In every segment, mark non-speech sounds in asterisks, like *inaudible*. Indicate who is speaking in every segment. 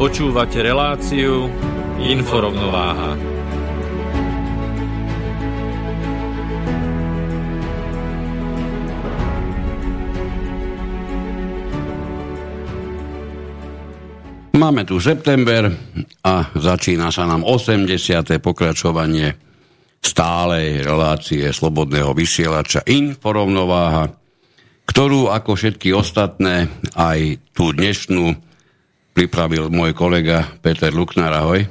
Speaker 1: Počúvate reláciu Inforovnováha.
Speaker 2: Máme tu september a začína sa nám 80. pokračovanie stálej relácie Slobodného vysielača Inforovnováha, ktorú ako všetky ostatné aj tú dnešnú pripravil môj kolega Peter Luknár. Ahoj.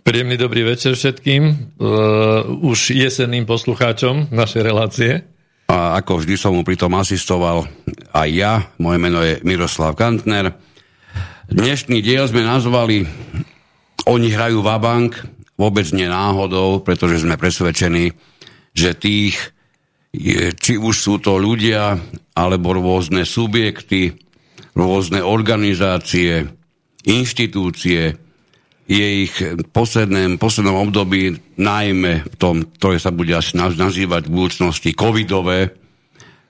Speaker 1: Príjemný dobrý večer všetkým, uh, už jesenným poslucháčom našej relácie.
Speaker 2: A ako vždy som mu pritom asistoval aj ja, moje meno je Miroslav Kantner. Dnešný diel sme nazvali Oni hrajú vabank, vôbec nie náhodou, pretože sme presvedčení, že tých, či už sú to ľudia, alebo rôzne subjekty, rôzne organizácie, inštitúcie, je ich posledném, poslednom období, najmä v tom, ktoré sa bude asi nazývať v budúcnosti covidové,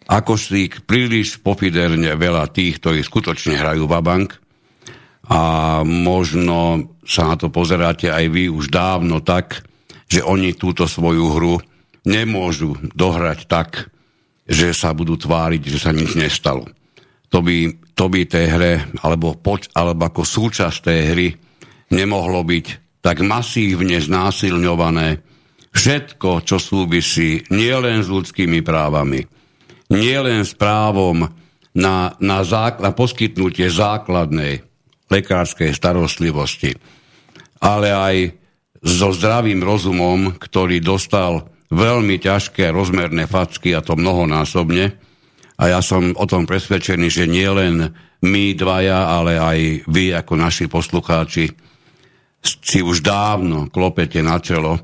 Speaker 2: ako si príliš pofiderne veľa tých, ktorí skutočne hrajú vabank a možno sa na to pozeráte aj vy už dávno tak, že oni túto svoju hru nemôžu dohrať tak, že sa budú tváriť, že sa nič nestalo to by, to by tej hre, alebo, poč, alebo ako súčasť tej hry, nemohlo byť tak masívne znásilňované všetko, čo súvisí nielen s ľudskými právami, nielen s právom na, na, zák- na poskytnutie základnej lekárskej starostlivosti, ale aj so zdravým rozumom, ktorý dostal veľmi ťažké rozmerné facky, a to mnohonásobne, a ja som o tom presvedčený, že nie len my dvaja, ale aj vy ako naši poslucháči si už dávno klopete na čelo,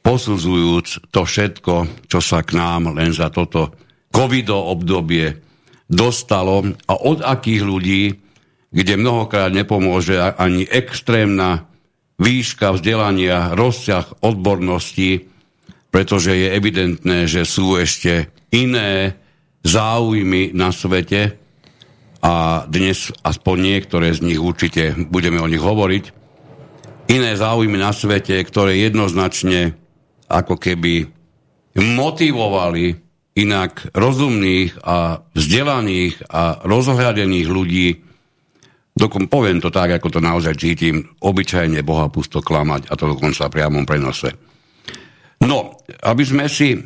Speaker 2: posudzujúc to všetko, čo sa k nám len za toto covido obdobie dostalo a od akých ľudí, kde mnohokrát nepomôže ani extrémna výška vzdelania, rozsah odbornosti, pretože je evidentné, že sú ešte iné záujmy na svete a dnes aspoň niektoré z nich určite budeme o nich hovoriť. Iné záujmy na svete, ktoré jednoznačne ako keby motivovali inak rozumných a vzdelaných a rozhľadených ľudí, dokon, poviem to tak, ako to naozaj cítim, obyčajne Boha pusto klamať a to dokonca priamom prenose. No, aby sme si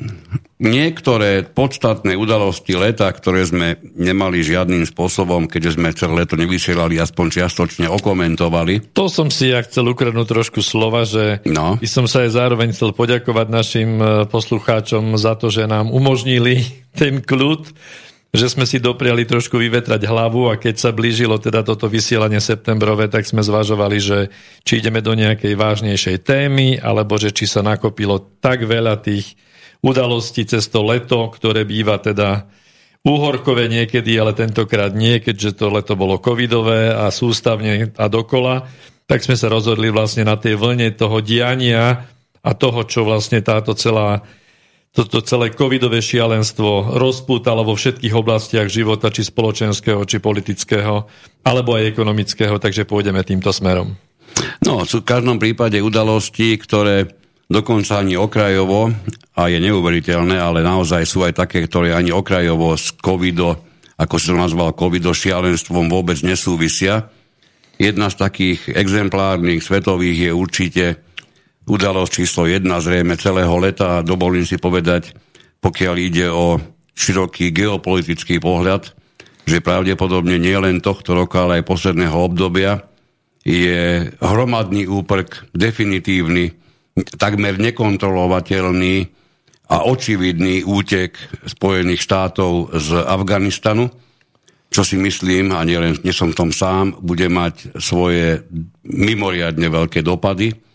Speaker 2: niektoré podstatné udalosti leta, ktoré sme nemali žiadnym spôsobom, keďže sme celé leto nevysielali, aspoň čiastočne okomentovali.
Speaker 1: To som si ja chcel ukradnúť trošku slova, že no. by som sa aj zároveň chcel poďakovať našim e, poslucháčom za to, že nám umožnili *laughs* ten kľud, že sme si dopriali trošku vyvetrať hlavu a keď sa blížilo teda toto vysielanie septembrové, tak sme zvažovali, že či ideme do nejakej vážnejšej témy, alebo že či sa nakopilo tak veľa tých udalostí cez to leto, ktoré býva teda úhorkové niekedy, ale tentokrát nie, keďže to leto bolo covidové a sústavne a dokola, tak sme sa rozhodli vlastne na tej vlne toho diania a toho, čo vlastne táto celá toto celé covidové šialenstvo rozpútalo vo všetkých oblastiach života, či spoločenského, či politického, alebo aj ekonomického, takže pôjdeme týmto smerom.
Speaker 2: No, sú v každom prípade udalosti, ktoré dokonca ani okrajovo, a je neuveriteľné, ale naozaj sú aj také, ktoré ani okrajovo s covido, ako som nazval covido šialenstvom, vôbec nesúvisia. Jedna z takých exemplárnych svetových je určite udalosť číslo jedna zrejme celého leta a dovolím si povedať, pokiaľ ide o široký geopolitický pohľad, že pravdepodobne nie len tohto roka, ale aj posledného obdobia je hromadný úprk definitívny, takmer nekontrolovateľný a očividný útek Spojených štátov z Afganistanu, čo si myslím, a nielen nie som v tom sám, bude mať svoje mimoriadne veľké dopady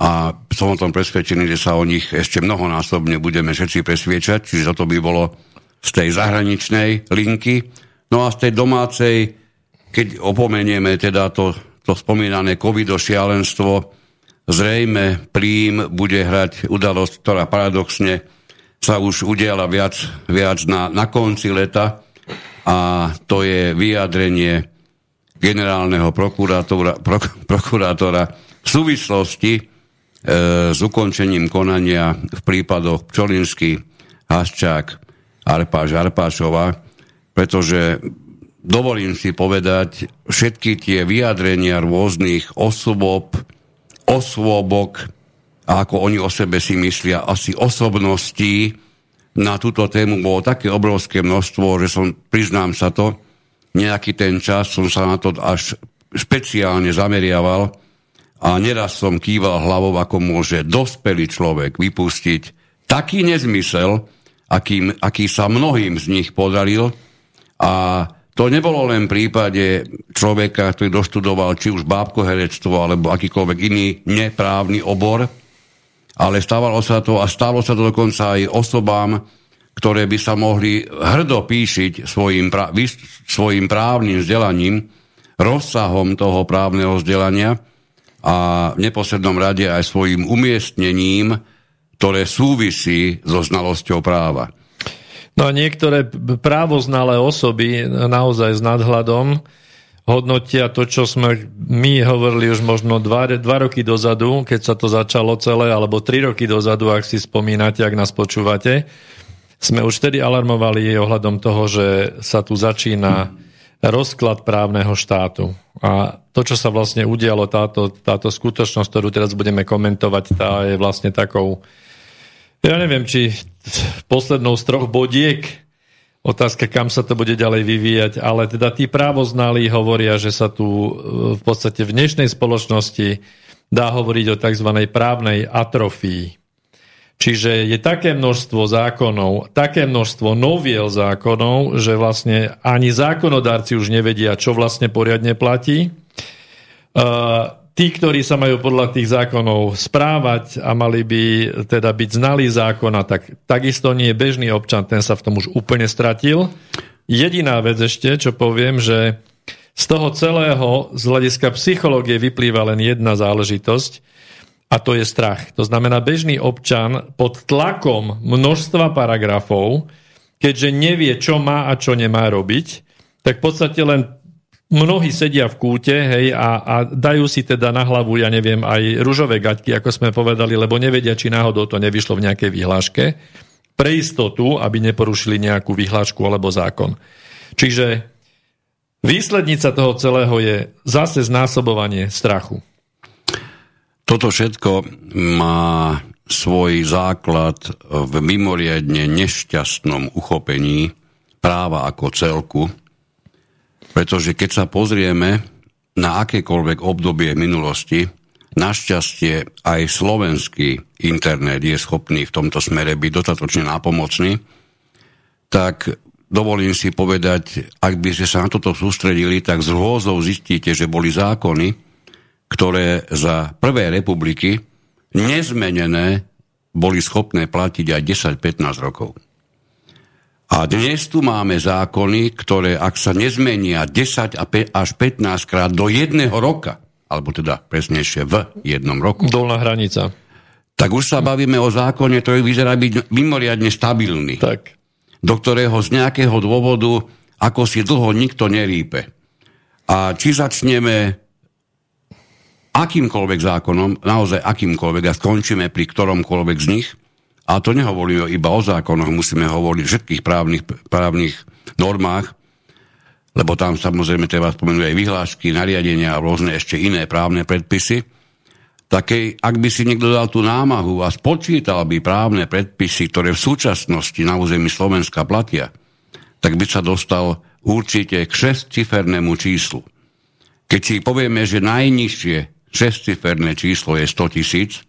Speaker 2: a som o tom presvedčený, že sa o nich ešte mnohonásobne budeme všetci presviečať, čiže to by bolo z tej zahraničnej linky. No a z tej domácej, keď opomenieme teda to, to spomínané covido šialenstvo, zrejme plím bude hrať udalosť, ktorá paradoxne sa už udiala viac, viac na, na konci leta, a to je vyjadrenie generálneho prokurátora, prok, prokurátora v súvislosti s ukončením konania v prípadoch Pčolinsky, Haščák, Arpáš, Arpášova, pretože dovolím si povedať, všetky tie vyjadrenia rôznych osôb, osôbok, a ako oni o sebe si myslia, asi osobností, na túto tému bolo také obrovské množstvo, že som, priznám sa to, nejaký ten čas som sa na to až špeciálne zameriaval a neraz som kýval hlavou, ako môže dospelý človek vypustiť taký nezmysel, aký, aký sa mnohým z nich podaril. A to nebolo len v prípade človeka, ktorý doštudoval či už bábkoherectvo alebo akýkoľvek iný neprávny obor, ale stávalo sa to a stalo sa to dokonca aj osobám, ktoré by sa mohli hrdo píšiť svojim, svojim právnym vzdelaním, rozsahom toho právneho vzdelania a v neposlednom rade aj svojim umiestnením, ktoré súvisí so znalosťou práva.
Speaker 1: No a niektoré právoznalé osoby naozaj s nadhľadom hodnotia to, čo sme my hovorili už možno dva, dva roky dozadu, keď sa to začalo celé, alebo tri roky dozadu, ak si spomínate, ak nás počúvate, sme už vtedy alarmovali ohľadom toho, že sa tu začína rozklad právneho štátu. A to, čo sa vlastne udialo, táto, táto skutočnosť, ktorú teraz budeme komentovať, tá je vlastne takou, ja neviem, či poslednou z troch bodiek, Otázka, kam sa to bude ďalej vyvíjať, ale teda tí právoznalí hovoria, že sa tu e, v podstate v dnešnej spoločnosti dá hovoriť o tzv. právnej atrofii. Čiže je také množstvo zákonov, také množstvo noviel zákonov, že vlastne ani zákonodárci už nevedia, čo vlastne poriadne platí. Uh, tí, ktorí sa majú podľa tých zákonov správať a mali by teda byť znalí zákona, tak takisto nie je bežný občan, ten sa v tom už úplne stratil. Jediná vec ešte, čo poviem, že z toho celého z hľadiska psychológie vyplýva len jedna záležitosť a to je strach. To znamená, bežný občan pod tlakom množstva paragrafov, keďže nevie, čo má a čo nemá robiť, tak v podstate len mnohí sedia v kúte hej, a, a dajú si teda na hlavu, ja neviem, aj ružové gaťky, ako sme povedali, lebo nevedia, či náhodou to nevyšlo v nejakej vyhláške, pre istotu, aby neporušili nejakú vyhlášku alebo zákon. Čiže výslednica toho celého je zase znásobovanie strachu.
Speaker 2: Toto všetko má svoj základ v mimoriadne nešťastnom uchopení práva ako celku, pretože keď sa pozrieme na akékoľvek obdobie minulosti, našťastie aj slovenský internet je schopný v tomto smere byť dostatočne nápomocný, tak dovolím si povedať, ak by ste sa na toto sústredili, tak z rôzou zistíte, že boli zákony, ktoré za prvé republiky nezmenené boli schopné platiť aj 10-15 rokov. A dnes tu máme zákony, ktoré ak sa nezmenia 10 až 15 krát do jedného roka, alebo teda presnejšie v jednom roku.
Speaker 1: Dolná hranica.
Speaker 2: Tak už sa bavíme o zákone, ktorý vyzerá byť mimoriadne stabilný.
Speaker 1: Tak.
Speaker 2: Do ktorého z nejakého dôvodu ako si dlho nikto nerípe. A či začneme akýmkoľvek zákonom, naozaj akýmkoľvek a skončíme pri ktoromkoľvek z nich, a to nehovoríme iba o zákonoch, musíme hovoriť o všetkých právnych, právnych normách, lebo tam samozrejme treba spomenúť aj vyhlášky, nariadenia a rôzne ešte iné právne predpisy, tak ak by si niekto dal tú námahu a spočítal by právne predpisy, ktoré v súčasnosti na území Slovenska platia, tak by sa dostal určite k šestcifernému číslu. Keď si povieme, že najnižšie šestciferné číslo je 100 tisíc,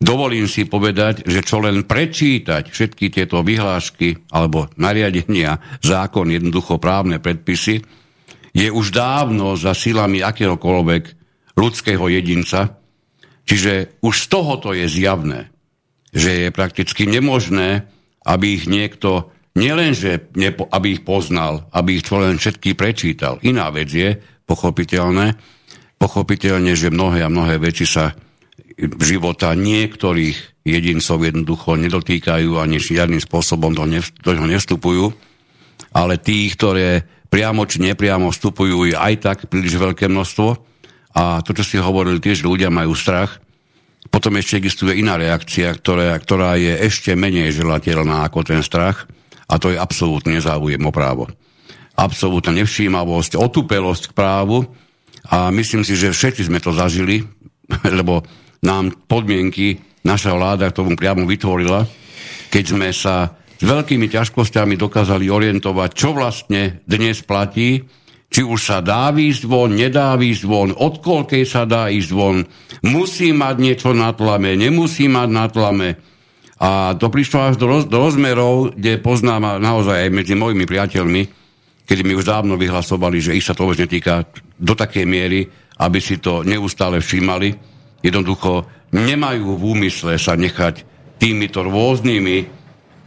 Speaker 2: dovolím si povedať, že čo len prečítať všetky tieto vyhlášky alebo nariadenia, zákon, jednoducho právne predpisy, je už dávno za silami akéhokoľvek ľudského jedinca, Čiže už z tohoto je zjavné, že je prakticky nemožné, aby ich niekto nielenže nepo, aby ich poznal, aby ich len všetky prečítal. Iná vec je, pochopiteľné, pochopiteľne, že mnohé a mnohé veci sa života niektorých jedincov jednoducho nedotýkajú ani žiadnym spôsobom do, nev, do neho nevstupujú, ale tých, ktoré priamo či nepriamo vstupujú, je aj tak príliš veľké množstvo. A to, čo si hovoril tiež, ľudia majú strach, potom ešte existuje iná reakcia, ktorá, ktorá je ešte menej želateľná ako ten strach. A to je absolútne záujem o právo. Absolútna nevšímavosť, otupelosť k právu a myslím si, že všetci sme to zažili, *laughs* lebo nám podmienky naša vláda k tomu priamo vytvorila, keď sme sa s veľkými ťažkosťami dokázali orientovať, čo vlastne dnes platí. Či už sa dá výjsť von, nedá výjsť von, od koľkej sa dá ísť von, musí mať niečo na tlame, nemusí mať na tlame. A to prišlo až do, roz, do rozmerov, kde poznám naozaj aj medzi mojimi priateľmi, kedy mi už dávno vyhlasovali, že ich sa to už netýka do takej miery, aby si to neustále všímali. Jednoducho nemajú v úmysle sa nechať týmito rôznymi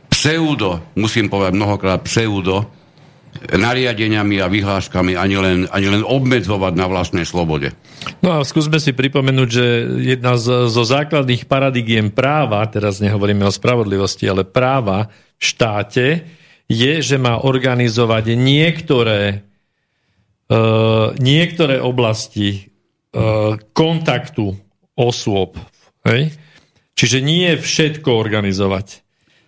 Speaker 2: pseudo, musím povedať mnohokrát pseudo, nariadeniami a vyhláškami ani len, ani len obmedzovať na vlastnej slobode.
Speaker 1: No a skúsme si pripomenúť, že jedna z, zo základných paradigiem práva, teraz nehovoríme o spravodlivosti, ale práva v štáte, je, že má organizovať niektoré, niektoré oblasti uh, kontaktu osôb. Hej? Čiže nie všetko organizovať.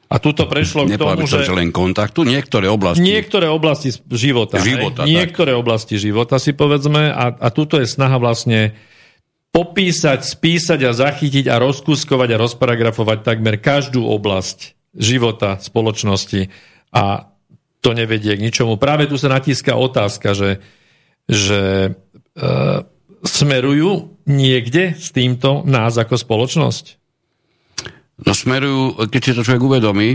Speaker 1: A tuto prešlo k tomu,
Speaker 2: že... len kontaktu, niektoré oblasti...
Speaker 1: Niektoré oblasti života. života niektoré oblasti života si povedzme a, a tuto je snaha vlastne popísať, spísať a zachytiť a rozkuskovať a rozparagrafovať takmer každú oblasť života spoločnosti a to nevedie k ničomu. Práve tu sa natíska otázka, že, že e, smerujú niekde s týmto nás ako spoločnosť?
Speaker 2: No smerujú, keď si to človek uvedomí,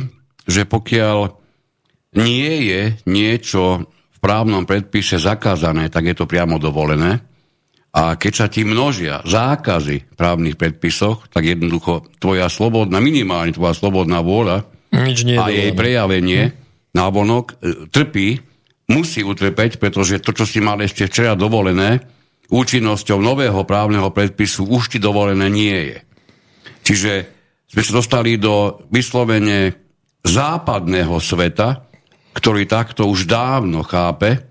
Speaker 2: že pokiaľ nie je niečo v právnom predpise zakázané, tak je to priamo dovolené. A keď sa ti množia zákazy v právnych predpisoch, tak jednoducho tvoja slobodná, minimálne tvoja slobodná vôľa
Speaker 1: Nič nie
Speaker 2: a jej prejavenie hm. návonok e, trpí, musí utrpeť, pretože to, čo si mal ešte včera dovolené, účinnosťou nového právneho predpisu už ti dovolené nie je. Čiže sme sa dostali do vyslovene západného sveta, ktorý takto už dávno chápe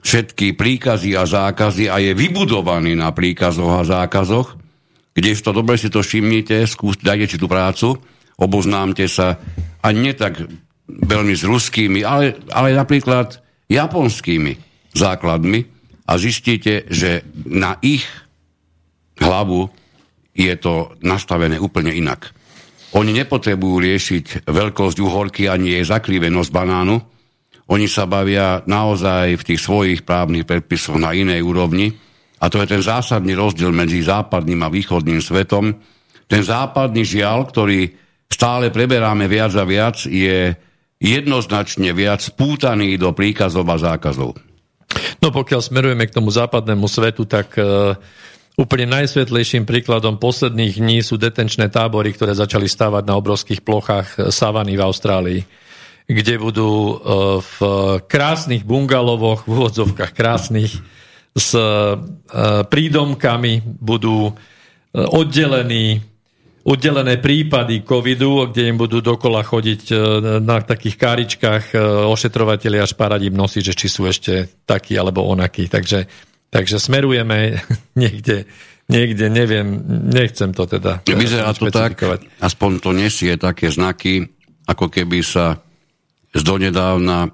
Speaker 2: všetky príkazy a zákazy a je vybudovaný na príkazoch a zákazoch, kdežto dobre si to všimnite, skús, dajte si tú prácu, oboznámte sa a nie tak veľmi s ruskými, ale, ale napríklad japonskými základmi a zistíte, že na ich hlavu je to nastavené úplne inak. Oni nepotrebujú riešiť veľkosť uhorky ani jej zakrivenosť banánu. Oni sa bavia naozaj v tých svojich právnych predpisoch na inej úrovni. A to je ten zásadný rozdiel medzi západným a východným svetom. Ten západný žiaľ, ktorý stále preberáme viac a viac, je jednoznačne viac spútaný do príkazov a zákazov.
Speaker 1: No pokiaľ smerujeme k tomu západnému svetu, tak uh Úplne najsvetlejším príkladom posledných dní sú detenčné tábory, ktoré začali stavať na obrovských plochách savany v Austrálii, kde budú e, v krásnych bungalovoch, v úvodzovkách krásnych, s e, prídomkami budú e, oddelení oddelené prípady covidu, kde im budú dokola chodiť na takých káričkách ošetrovateľi až parať im nosy, že či sú ešte takí alebo onakí. Takže Takže smerujeme *laughs* niekde, niekde, neviem, nechcem to teda
Speaker 2: Vyzerá to tak, aspoň to nesie také znaky, ako keby sa z donedávna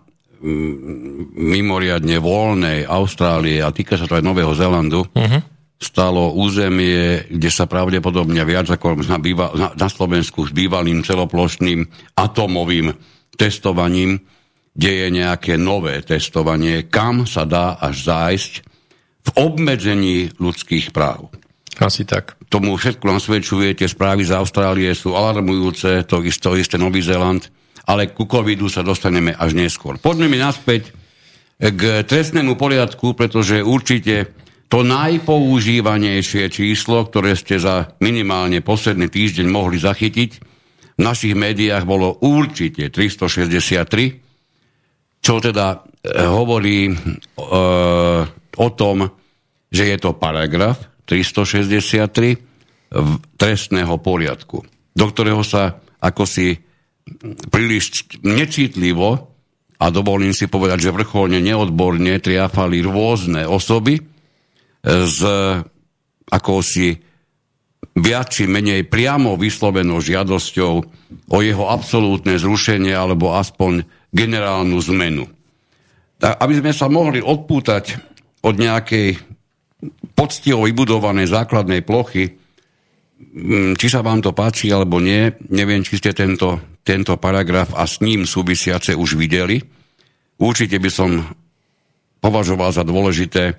Speaker 2: mimoriadne voľnej Austrálie a týka sa to aj Nového Zelandu, uh-huh. Stalo územie, kde sa pravdepodobne viac ako na, býva, na, na Slovensku s bývalým celoplošným atomovým testovaním deje nejaké nové testovanie, kam sa dá až zájsť v obmedzení ľudských práv.
Speaker 1: Asi tak.
Speaker 2: Tomu všetko nasvedčuje, tie správy z Austrálie sú alarmujúce, to isté, to isté Nový Zéland, ale ku covidu sa dostaneme až neskôr. Poďme mi naspäť k trestnému poriadku, pretože určite to najpoužívanejšie číslo, ktoré ste za minimálne posledný týždeň mohli zachytiť, v našich médiách bolo určite 363, čo teda e, hovorí e, o tom, že je to paragraf 363 trestného poriadku, do ktorého sa ako si príliš necitlivo a dovolím si povedať, že vrcholne neodborne triafali rôzne osoby s akousi viac či menej priamo vyslovenou žiadosťou o jeho absolútne zrušenie alebo aspoň generálnu zmenu. Tak, aby sme sa mohli odpútať od nejakej poctivo vybudovanej základnej plochy, mm, či sa vám to páči alebo nie, neviem, či ste tento tento paragraf a s ním súvisiace už videli. Určite by som považoval za dôležité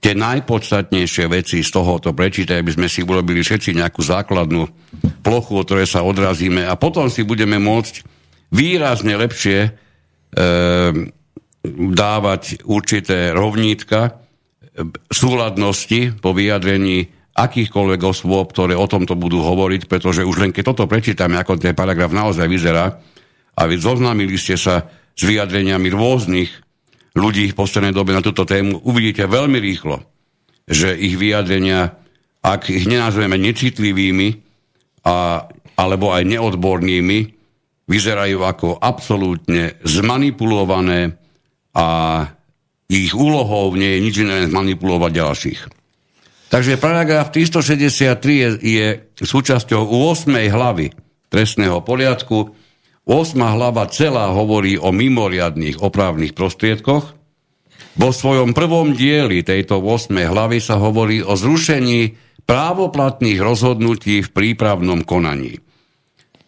Speaker 2: tie najpodstatnejšie veci z tohoto prečítať, aby sme si urobili všetci nejakú základnú plochu, o ktorej sa odrazíme a potom si budeme môcť výrazne lepšie e, dávať určité rovnítka e, súladnosti po vyjadrení akýchkoľvek osôb, ktoré o tomto budú hovoriť, pretože už len keď toto prečítame, ako ten paragraf naozaj vyzerá, a vy zoznámili ste sa s vyjadreniami rôznych ľudí v poslednej dobe na túto tému, uvidíte veľmi rýchlo, že ich vyjadrenia, ak ich nenazveme necitlivými a, alebo aj neodbornými, vyzerajú ako absolútne zmanipulované a ich úlohou nie je nič iné zmanipulovať ďalších. Takže paragraf 363 je, je súčasťou 8. hlavy trestného poriadku. 8. hlava celá hovorí o mimoriadných opravných prostriedkoch. Vo svojom prvom dieli tejto 8. hlavy sa hovorí o zrušení právoplatných rozhodnutí v prípravnom konaní.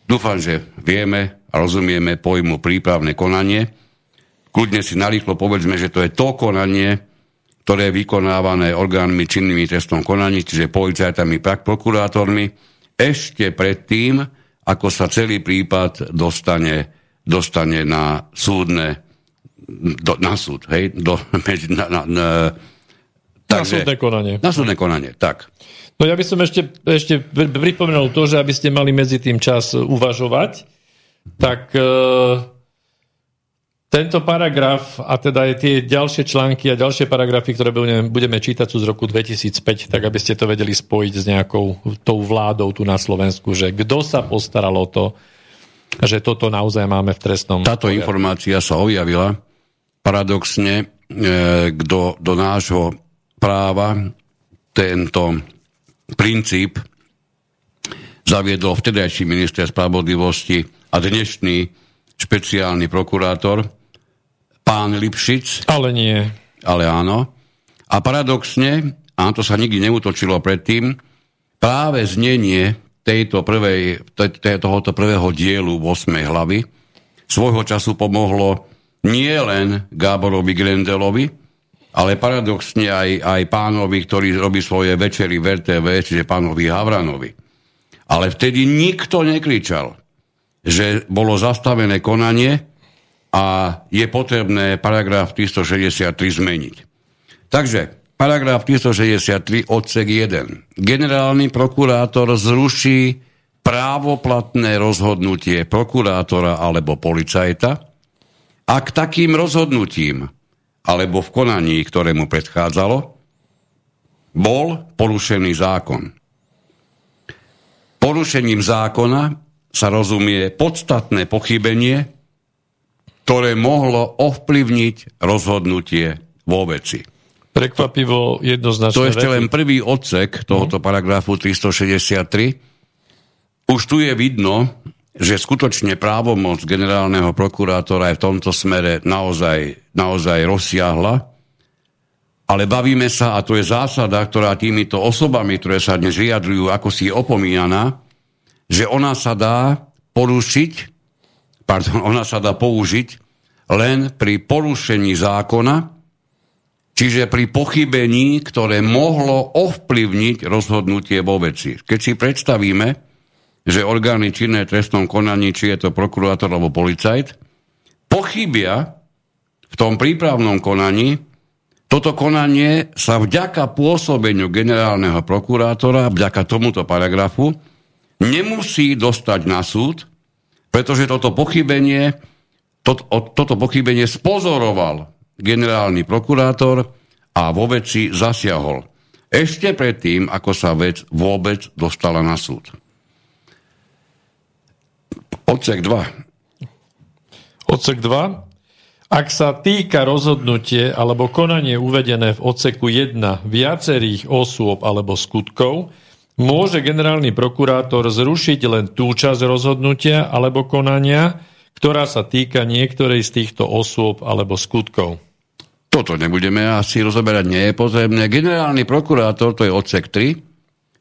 Speaker 2: Dúfam, že vieme a rozumieme pojmu prípravné konanie. Kľudne si narýchlo povedzme, že to je to konanie, ktoré je vykonávané orgánmi činnými trestom konaní, čiže policajtami, prokurátormi, ešte predtým, ako sa celý prípad dostane, dostane na súdne do, na súd, hej, do, *laughs*
Speaker 1: na, na, na, takže, na súdne konanie.
Speaker 2: Na súdne konanie, tak.
Speaker 1: No ja by som ešte, ešte pripomenul to, že aby ste mali medzi tým čas uvažovať, tak e, tento paragraf a teda aj tie ďalšie články a ďalšie paragrafy, ktoré budeme, budeme čítať sú z roku 2005, tak aby ste to vedeli spojiť s nejakou tou vládou tu na Slovensku, že kto sa postaral o to, že toto naozaj máme v trestnom...
Speaker 2: Táto poriadku. informácia sa objavila paradoxne e, kto do nášho práva tento princíp zaviedol vtedajší minister spravodlivosti a dnešný špeciálny prokurátor pán Lipšic.
Speaker 1: Ale nie.
Speaker 2: Ale áno. A paradoxne, a to sa nikdy neutočilo predtým, práve znenie tejto prvej, tohoto prvého dielu 8. hlavy svojho času pomohlo nie len Gáborovi Grendelovi, ale paradoxne aj, aj pánovi, ktorý robí svoje večery v RTV, čiže pánovi Havranovi. Ale vtedy nikto nekričal, že bolo zastavené konanie, a je potrebné paragraf 363 zmeniť. Takže paragraf 363 odsek 1. Generálny prokurátor zruší právoplatné rozhodnutie prokurátora alebo policajta, ak takým rozhodnutím alebo v konaní, ktorému predchádzalo, bol porušený zákon. Porušením zákona sa rozumie podstatné pochybenie, ktoré mohlo ovplyvniť rozhodnutie vo veci.
Speaker 1: Prekvapivo jednoznačne.
Speaker 2: To je ešte len prvý odsek tohoto mhm. paragrafu 363. Už tu je vidno, že skutočne právomoc generálneho prokurátora je v tomto smere naozaj, naozaj rozsiahla, ale bavíme sa, a to je zásada, ktorá týmito osobami, ktoré sa dnes vyjadrujú, ako si je opomínaná, že ona sa dá porušiť, pardon, ona sa dá použiť len pri porušení zákona, čiže pri pochybení, ktoré mohlo ovplyvniť rozhodnutie vo veci. Keď si predstavíme, že orgány činné trestnom konaní, či je to prokurátor alebo policajt, pochybia v tom prípravnom konaní, toto konanie sa vďaka pôsobeniu generálneho prokurátora, vďaka tomuto paragrafu, nemusí dostať na súd, pretože toto pochybenie, to, toto pochybenie spozoroval generálny prokurátor a vo veci zasiahol. Ešte predtým, ako sa vec vôbec dostala na súd. Odsek 2.
Speaker 1: Odsek 2. Ak sa týka rozhodnutie alebo konanie uvedené v odseku 1 viacerých osôb alebo skutkov, môže generálny prokurátor zrušiť len tú časť rozhodnutia alebo konania, ktorá sa týka niektorej z týchto osôb alebo skutkov.
Speaker 2: Toto nebudeme asi rozoberať, nie je potrebné. Generálny prokurátor, to je odsek 3,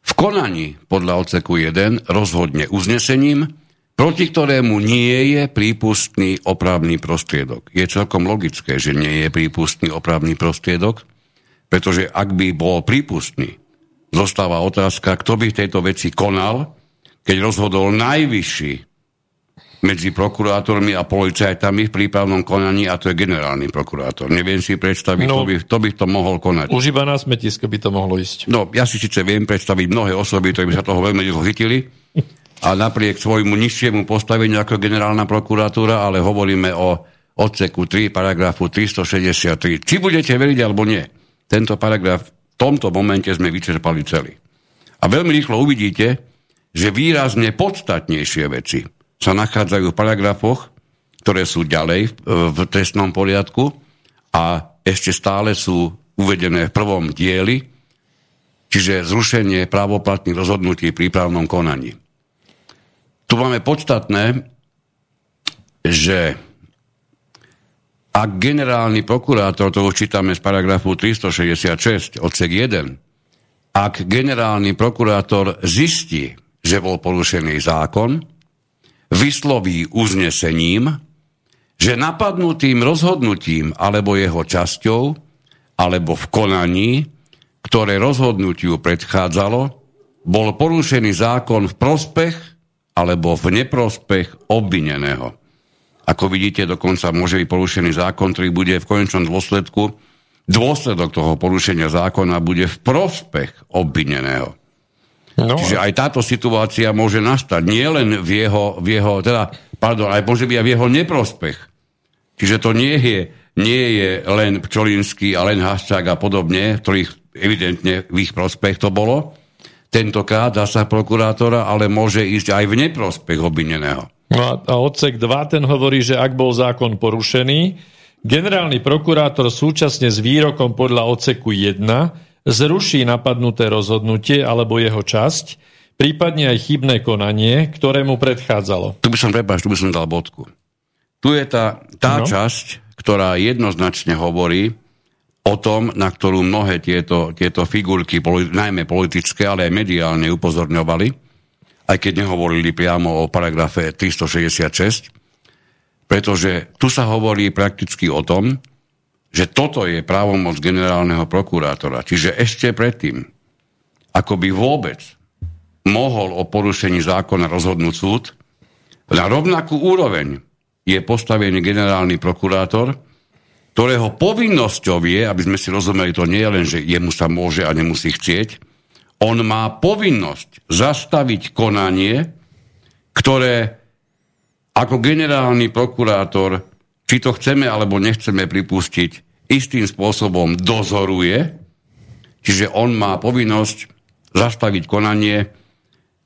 Speaker 2: v konaní podľa odseku 1 rozhodne uznesením, proti ktorému nie je prípustný opravný prostriedok. Je celkom logické, že nie je prípustný opravný prostriedok, pretože ak by bol prípustný, zostáva otázka, kto by v tejto veci konal, keď rozhodol najvyšší medzi prokurátormi a policajtami v prípravnom konaní a to je generálny prokurátor. Neviem si predstaviť, no, kto, by, kto by to mohol konať.
Speaker 1: Už iba na smetisko by to mohlo ísť.
Speaker 2: No, ja si síce viem predstaviť mnohé osoby, ktoré by sa toho veľmi dlho chytili, a napriek svojmu nižšiemu postaveniu ako generálna prokuratúra, ale hovoríme o odseku 3, paragrafu 363. Či budete veriť alebo nie, tento paragraf tomto momente sme vyčerpali celý. A veľmi rýchlo uvidíte, že výrazne podstatnejšie veci sa nachádzajú v paragrafoch, ktoré sú ďalej v trestnom poriadku a ešte stále sú uvedené v prvom dieli, čiže zrušenie právoplatných rozhodnutí v prípravnom konaní. Tu máme podstatné, že ak generálny prokurátor, to už čítame z paragrafu 366, odsek 1, ak generálny prokurátor zistí, že bol porušený zákon, vysloví uznesením, že napadnutým rozhodnutím alebo jeho časťou, alebo v konaní, ktoré rozhodnutiu predchádzalo, bol porušený zákon v prospech alebo v neprospech obvineného. Ako vidíte, dokonca môže byť porušený zákon, ktorý bude v konečnom dôsledku, dôsledok toho porušenia zákona bude v prospech obvineného. No. Čiže aj táto situácia môže nastať nie len v jeho, v jeho teda, pardon, aj môže byť aj v jeho neprospech. Čiže to nie je, nie je len Pčolinský a len Haščák a podobne, ktorých evidentne v ich prospech to bolo, tentokrát zásah prokurátora, ale môže ísť aj v neprospech obvineného.
Speaker 1: No a odsek 2 ten hovorí, že ak bol zákon porušený, generálny prokurátor súčasne s výrokom podľa odseku 1 zruší napadnuté rozhodnutie alebo jeho časť, prípadne aj chybné konanie, ktoré mu predchádzalo.
Speaker 2: Tu by som, prepáč, tu by som dal bodku. Tu je tá, tá no. časť, ktorá jednoznačne hovorí, o tom, na ktorú mnohé tieto, tieto figurky, najmä politické, ale aj mediálne upozorňovali, aj keď nehovorili priamo o paragrafe 366, pretože tu sa hovorí prakticky o tom, že toto je právomoc generálneho prokurátora. Čiže ešte predtým, ako by vôbec mohol o porušení zákona rozhodnúť súd, na rovnakú úroveň je postavený generálny prokurátor, ktorého povinnosťou je, aby sme si rozumeli, to nie je len, že jemu sa môže a nemusí chcieť, on má povinnosť zastaviť konanie, ktoré ako generálny prokurátor, či to chceme alebo nechceme pripustiť, istým spôsobom dozoruje, čiže on má povinnosť zastaviť konanie,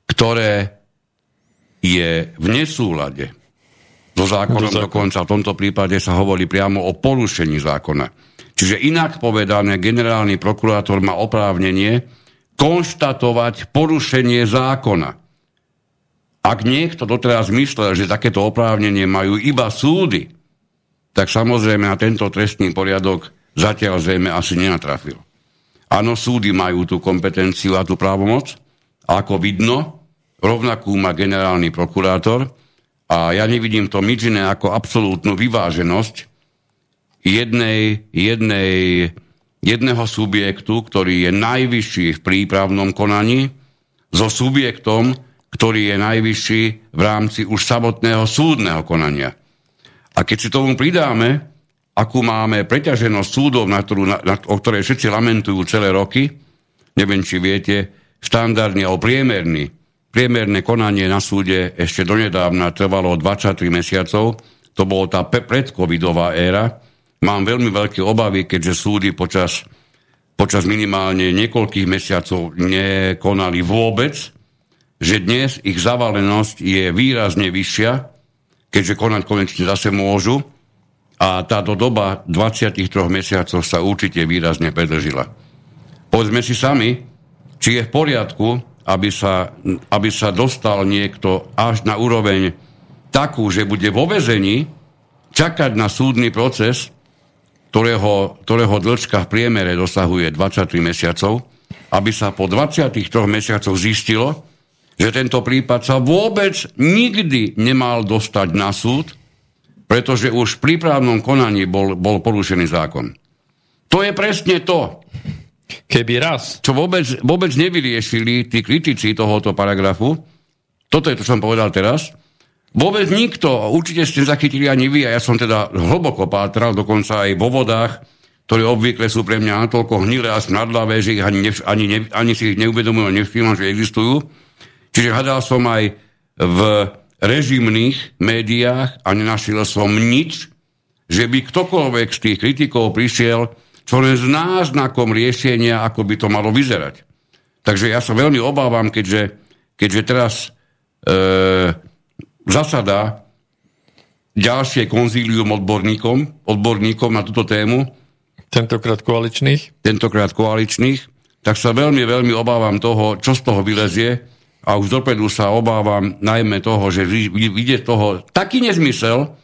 Speaker 2: ktoré je v nesúlade so zákonom do dokonca. V tomto prípade sa hovorí priamo o porušení zákona. Čiže inak povedané, generálny prokurátor má oprávnenie konštatovať porušenie zákona. Ak niekto doteraz myslel, že takéto oprávnenie majú iba súdy, tak samozrejme na tento trestný poriadok zatiaľ zrejme asi nenatrafil. Áno, súdy majú tú kompetenciu a tú právomoc, ako vidno, rovnakú má generálny prokurátor a ja nevidím to nič iné ako absolútnu vyváženosť jednej, jednej, jedného subjektu, ktorý je najvyšší v prípravnom konaní, so subjektom, ktorý je najvyšší v rámci už samotného súdneho konania. A keď si tomu pridáme, akú máme preťaženosť súdov, na ktorú, na, na, o ktorej všetci lamentujú celé roky, neviem, či viete, štandardný alebo priemerný, priemerné konanie na súde ešte donedávna trvalo 23 mesiacov, to bolo tá predcovidová éra. Mám veľmi veľké obavy, keďže súdy počas, počas minimálne niekoľkých mesiacov nekonali vôbec, že dnes ich zavalenosť je výrazne vyššia, keďže konať konečne zase môžu a táto doba 23 mesiacov sa určite výrazne predlžila. Povedzme si sami, či je v poriadku, aby sa, aby sa dostal niekto až na úroveň takú, že bude vo vezení čakať na súdny proces, ktorého, ktorého dlčka v priemere dosahuje 23 mesiacov, aby sa po 23 mesiacoch zistilo, že tento prípad sa vôbec nikdy nemal dostať na súd, pretože už v prípravnom konaní bol, bol porušený zákon. To je presne to.
Speaker 1: Keby raz.
Speaker 2: Čo vôbec, vôbec nevyriešili tí kritici tohoto paragrafu, toto je to, čo som povedal teraz, vôbec nikto, určite ste zachytili ani vy, a ja som teda hlboko pátral, dokonca aj vo vodách, ktoré obvykle sú pre mňa natoľko hnilé a smradlavé, že ich ani, nevš- ani, ne, ani si ich neuvedomujem nevšímam, že existujú. Čiže hľadal som aj v režimných médiách a nenašiel som nič, že by ktokoľvek z tých kritikov prišiel čo len s náznakom riešenia, ako by to malo vyzerať. Takže ja sa veľmi obávam, keďže, keďže teraz e, zasadá ďalšie konzílium odborníkom, odborníkom na túto tému.
Speaker 1: Tentokrát koaličných?
Speaker 2: Tentokrát koaličných. Tak sa veľmi, veľmi obávam toho, čo z toho vylezie a už dopredu sa obávam najmä toho, že vyjde toho taký nezmysel,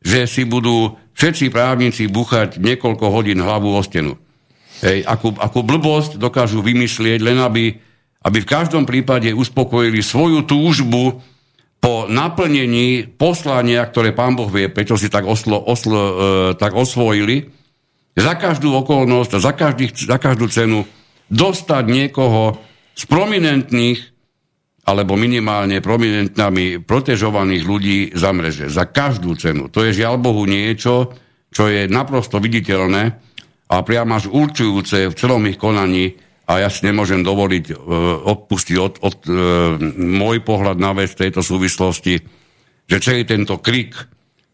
Speaker 2: že si budú všetci právnici buchať niekoľko hodín hlavu o stenu. Hej, akú, akú blbosť dokážu vymyslieť, len aby, aby v každom prípade uspokojili svoju túžbu po naplnení poslania, ktoré pán Boh vie, prečo si tak, oslo, oslo, e, tak osvojili, za každú okolnosť a za, každý, za každú cenu dostať niekoho z prominentných alebo minimálne prominentnami protežovaných ľudí za mreže. Za každú cenu. To je žiaľ Bohu niečo, čo je naprosto viditeľné a priam až určujúce v celom ich konaní a ja si nemôžem dovoliť uh, odpustiť od, od, uh, môj pohľad na vec tejto súvislosti, že celý tento krik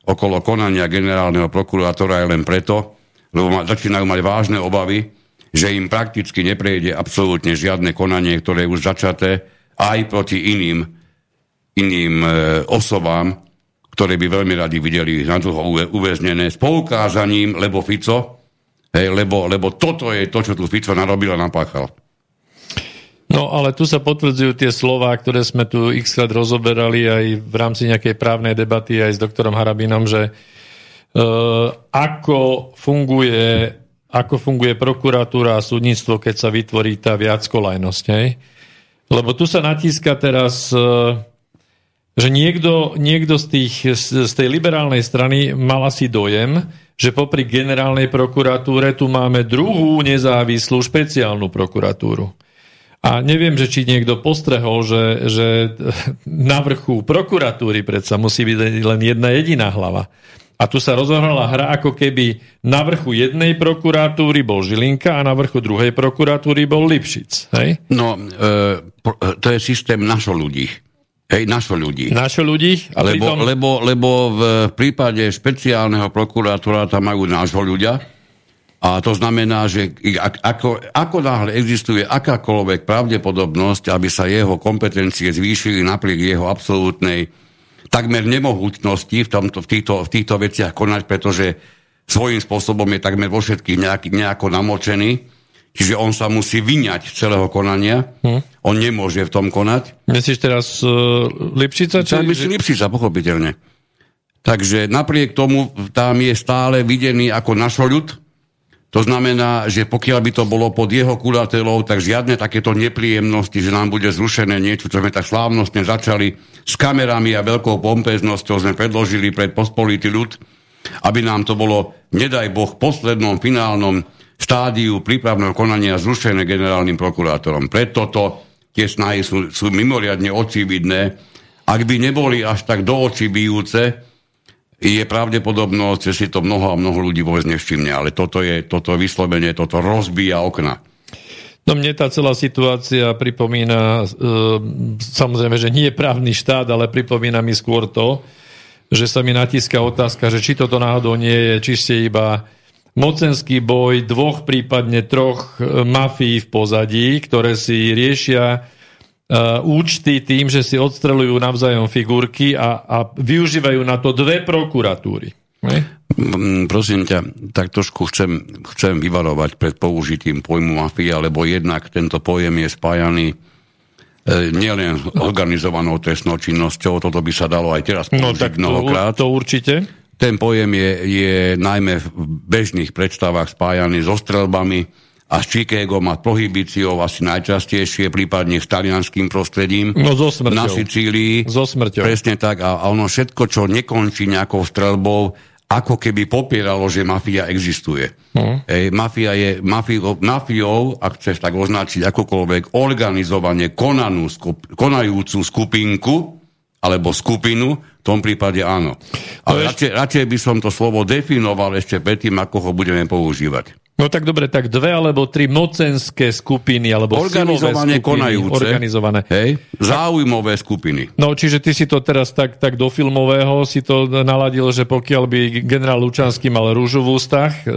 Speaker 2: okolo konania generálneho prokurátora je len preto, lebo ma, začínajú mať vážne obavy, že im prakticky neprejde absolútne žiadne konanie, ktoré je už začaté, aj proti iným, iným e, osobám, ktoré by veľmi radi videli na dlho uväznené s poukázaním, lebo Fico, hej, lebo, lebo toto je to, čo tu Fico narobil a napáchal.
Speaker 1: No ale tu sa potvrdzujú tie slova, ktoré sme tu x krát rozoberali aj v rámci nejakej právnej debaty aj s doktorom Harabinom, že e, ako funguje ako funguje prokuratúra a súdnictvo, keď sa vytvorí tá viackolajnosť. Hej? Lebo tu sa natíska teraz, e, že niekto, niekto z, tých, z tej liberálnej strany mal asi dojem, že popri generálnej prokuratúre tu máme druhú nezávislú špeciálnu prokuratúru. A neviem, že či niekto postrehol, že, že *laughs* na vrchu prokuratúry predsa musí byť len jedna jediná hlava. A tu sa rozohrala hra, ako keby na vrchu jednej prokuratúry bol Žilinka a na vrchu druhej prokuratúry bol Lipšic. Hej?
Speaker 2: No, e, to je systém našo ľudí. Hej, našo ľudí.
Speaker 1: Našo ľudí?
Speaker 2: A lebo, pritom... lebo, lebo v prípade špeciálneho prokurátora tam majú nášho ľudia. A to znamená, že ako, ako náhle existuje akákoľvek pravdepodobnosť, aby sa jeho kompetencie zvýšili napriek jeho absolútnej takmer nemohutnosti v, tomto, v, týchto, v týchto veciach konať, pretože svojím spôsobom je takmer vo všetkých nejak, nejako namočený. Čiže on sa musí vyňať celého konania, hm. on nemôže v tom konať.
Speaker 1: Myslíš teraz uh, Lipšica?
Speaker 2: Či... Myslí Lipšica, pochopiteľne. Takže napriek tomu tam je stále videný ako našoľud, to znamená, že pokiaľ by to bolo pod jeho kulatelou, tak žiadne takéto nepríjemnosti, že nám bude zrušené niečo, čo sme tak slávnostne začali s kamerami a veľkou pompeznosťou sme predložili pred pospolitý ľud, aby nám to bolo, nedaj Boh, poslednom finálnom štádiu prípravného konania zrušené generálnym prokurátorom. Preto to tie snahy sú, sú mimoriadne očividné. Ak by neboli až tak do očí bijúce, je pravdepodobnosť, že si to mnoho a mnoho ľudí vôbec nevšimne, ale toto je, toto vyslovene, toto rozbíja okna.
Speaker 1: No mne tá celá situácia pripomína, e, samozrejme, že nie je právny štát, ale pripomína mi skôr to, že sa mi natíska otázka, že či toto náhodou nie je čiste iba mocenský boj dvoch, prípadne troch e, mafií v pozadí, ktoré si riešia Uh, účty tým, že si odstrelujú navzájom figurky a, a využívajú na to dve prokuratúry. Ne?
Speaker 2: Mm, prosím ťa, tak trošku chcem, chcem vyvarovať pred použitím pojmu mafia, lebo jednak tento pojem je spájaný e, nielen organizovanou trestnou činnosťou, toto by sa dalo aj teraz
Speaker 1: no, použiť no, tak mnohokrát. To, to určite.
Speaker 2: Ten pojem je, je najmä v bežných predstavách spájaný so strelbami, a s Chicagom a prohibíciou asi najčastejšie, prípadne s talianským prostredím.
Speaker 1: No so smrťou.
Speaker 2: Na Sicílii.
Speaker 1: So smrťou.
Speaker 2: Presne tak. A, a ono všetko, čo nekončí nejakou strelbou, ako keby popieralo, že mafia existuje. Hmm. Ej, mafia je mafio, mafiou, ak chceš tak označiť akokoľvek, organizovane konanú, skup, konajúcu skupinku, alebo skupinu, v tom prípade áno. Ale radšej, radšej by som to slovo definoval ešte predtým, ako ho budeme používať.
Speaker 1: No tak dobre, tak dve alebo tri mocenské skupiny, alebo
Speaker 2: organizované skupiny, konajúce,
Speaker 1: organizované.
Speaker 2: Hej, záujmové skupiny.
Speaker 1: No, čiže ty si to teraz tak, tak do filmového si to naladil, že pokiaľ by generál Lučanský mal rúžu v ústach, e,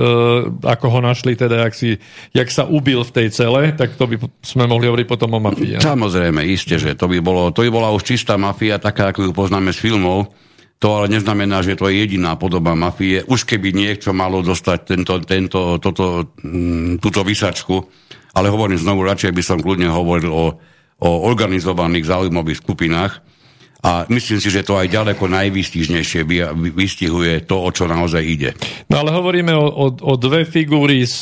Speaker 1: ako ho našli teda, jak, si, jak sa ubil v tej cele, tak to by sme mohli hovoriť potom o mafii.
Speaker 2: Samozrejme, iste, že to by, bolo, to by bola už čistá mafia, taká, ako ju poznáme z filmov, to ale neznamená, že to je jediná podoba mafie. Už keby niekto malo dostať tento, tento, toto, mm, túto vysačku, ale hovorím znovu, radšej by som kľudne hovoril o, o organizovaných záujmových skupinách. A myslím si, že to aj ďaleko najvýstižnejšie vystihuje to, o čo naozaj ide.
Speaker 1: No ale hovoríme o, o, o dve figúry z,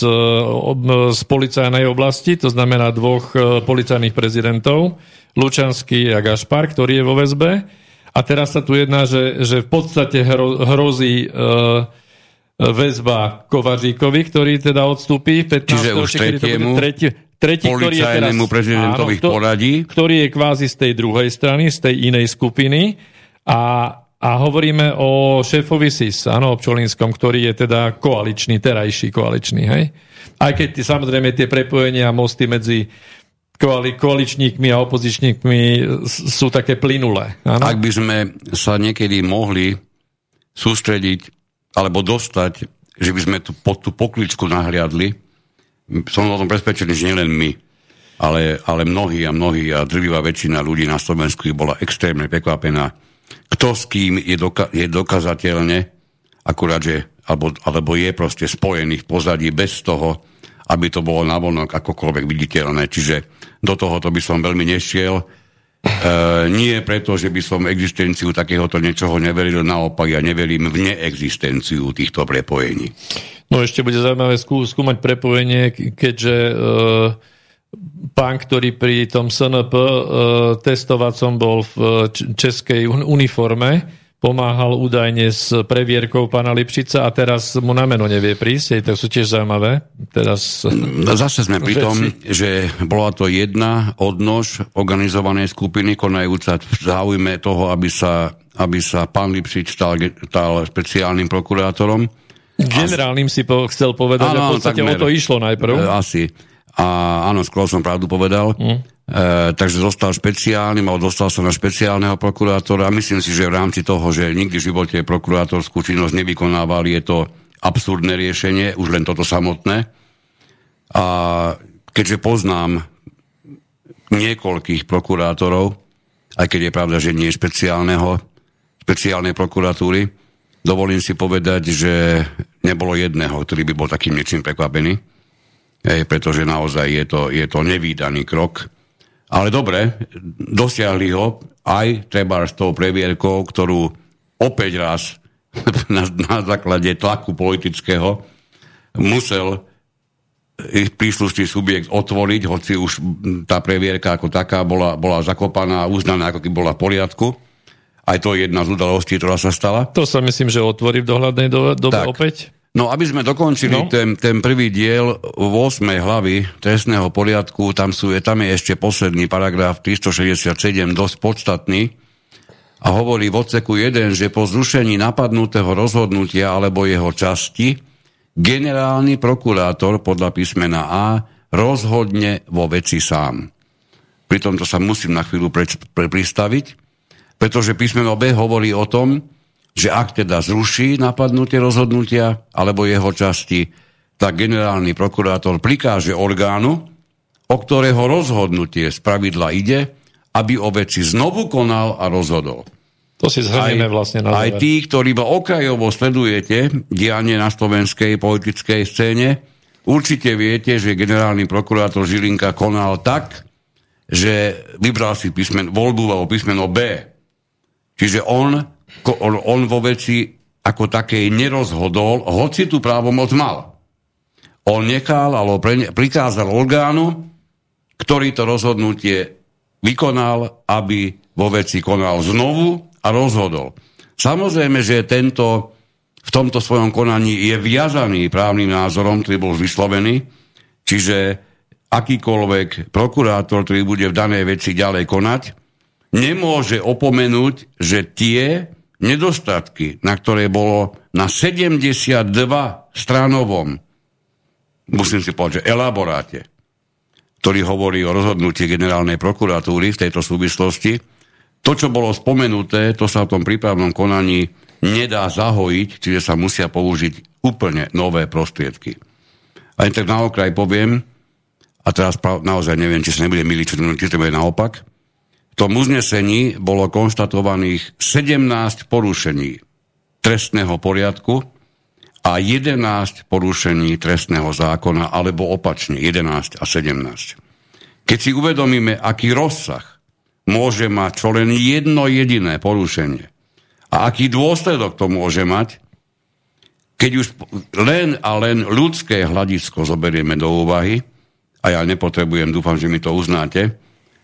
Speaker 1: z policajnej oblasti, to znamená dvoch e, policajných prezidentov, Lučanský a Gašpar, ktorý je vo väzbe. A teraz sa tu jedná, že, že v podstate hro, hrozí e, väzba Kovaříkovi, ktorý teda odstúpi 15.
Speaker 2: Čiže už tretiemu tretí, tretí, ktorý je teraz, prezidentovi áno, poradí.
Speaker 1: Ktorý je kvázi z tej druhej strany, z tej inej skupiny. A, a hovoríme o šéfovi SIS, áno, Občolinskom, ktorý je teda koaličný, terajší koaličný, hej? Aj keď samozrejme tie prepojenia a mosty medzi koali, koaličníkmi a opozičníkmi sú také plynulé.
Speaker 2: Áno? Ak by sme sa niekedy mohli sústrediť alebo dostať, že by sme tu, pod tú pokličku nahliadli, som o tom presvedčený, že nielen my, ale, ale mnohí a mnohí a drvivá väčšina ľudí na Slovensku bola extrémne prekvapená, kto s kým je, doka- je dokazateľne, akurát, že, alebo, alebo je proste spojený v pozadí bez toho, aby to bolo navonok akokoľvek viditeľné. Čiže do tohoto by som veľmi nešiel. E, nie preto, že by som existenciu takéhoto niečoho neveril, naopak ja neverím v neexistenciu týchto prepojení.
Speaker 1: No ešte bude zaujímavé skú, skúmať prepojenie, keďže e, pán, ktorý pri tom SNP e, testovacom bol v českej uniforme, pomáhal údajne s previerkou pána Lipšica a teraz mu na meno nevie prísť, to sú tiež zaujímavé. Teraz...
Speaker 2: No, zase sme pri tom, že bola to jedna odnož organizovanej skupiny konajúca v záujme toho, aby sa, aby sa pán Lipšic stal, stal špeciálnym prokurátorom.
Speaker 1: Generálnym si po, chcel povedať, áno, a v podstate takmer, o to išlo najprv.
Speaker 2: Asi. A áno, skôr som pravdu povedal. Mm. E, takže zostal špeciálnym, alebo dostal sa na špeciálneho prokurátora myslím si, že v rámci toho, že nikdy v živote prokurátorskú činnosť nevykonávali, je to absurdné riešenie, už len toto samotné. A keďže poznám niekoľkých prokurátorov, aj keď je pravda, že nie špeciálneho, špeciálnej prokuratúry, dovolím si povedať, že nebolo jedného, ktorý by bol takým niečím prekvapený. hej, pretože naozaj je to, je to nevýdaný krok. Ale dobre, dosiahli ho aj treba s tou previerkou, ktorú opäť raz *laughs* na, na základe tlaku politického musel príslušný subjekt otvoriť, hoci už tá previerka ako taká bola, bola zakopaná a uznaná, ako keby bola v poriadku. Aj to je jedna z udalostí, ktorá sa stala.
Speaker 1: To sa myslím, že otvorí v dohľadnej dobe, dobe tak. opäť.
Speaker 2: No, aby sme dokončili no. ten, ten prvý diel v 8. hlavy trestného poriadku, tam, sú, je, tam je ešte posledný paragraf 367, dosť podstatný a hovorí v odseku 1, že po zrušení napadnutého rozhodnutia alebo jeho časti generálny prokurátor podľa písmena A rozhodne vo veci sám. Pri tomto sa musím na chvíľu pre, pre, pristaviť, pretože písmeno B hovorí o tom, že ak teda zruší napadnutie rozhodnutia alebo jeho časti, tak generálny prokurátor prikáže orgánu, o ktorého rozhodnutie z pravidla ide, aby o veci znovu konal a rozhodol.
Speaker 1: To si zhrnieme vlastne na
Speaker 2: Aj tí, ktorí iba okrajovo sledujete dianie na slovenskej politickej scéne, určite viete, že generálny prokurátor Žilinka konal tak, že vybral si písmen, voľbu alebo písmeno B. Čiže on on, on vo veci ako takej nerozhodol, hoci tú právomoc mal. On nechal alebo pre, prikázal orgánu, ktorý to rozhodnutie vykonal, aby vo veci konal znovu a rozhodol. Samozrejme, že tento v tomto svojom konaní je viazaný právnym názorom, ktorý bol vyslovený, čiže akýkoľvek prokurátor, ktorý bude v danej veci ďalej konať, nemôže opomenúť, že tie nedostatky, na ktoré bolo na 72 stranovom, musím si povedať, že elaboráte, ktorý hovorí o rozhodnutí generálnej prokuratúry v tejto súvislosti, to, čo bolo spomenuté, to sa v tom prípravnom konaní nedá zahojiť, čiže sa musia použiť úplne nové prostriedky. Aj tak na okraj poviem, a teraz naozaj neviem, či sa nebude miliť, či to bude naopak, v tom uznesení bolo konštatovaných 17 porušení trestného poriadku a 11 porušení trestného zákona, alebo opačne 11 a 17. Keď si uvedomíme, aký rozsah môže mať čo len jedno jediné porušenie a aký dôsledok to môže mať, keď už len a len ľudské hľadisko zoberieme do úvahy, a ja nepotrebujem, dúfam, že mi to uznáte,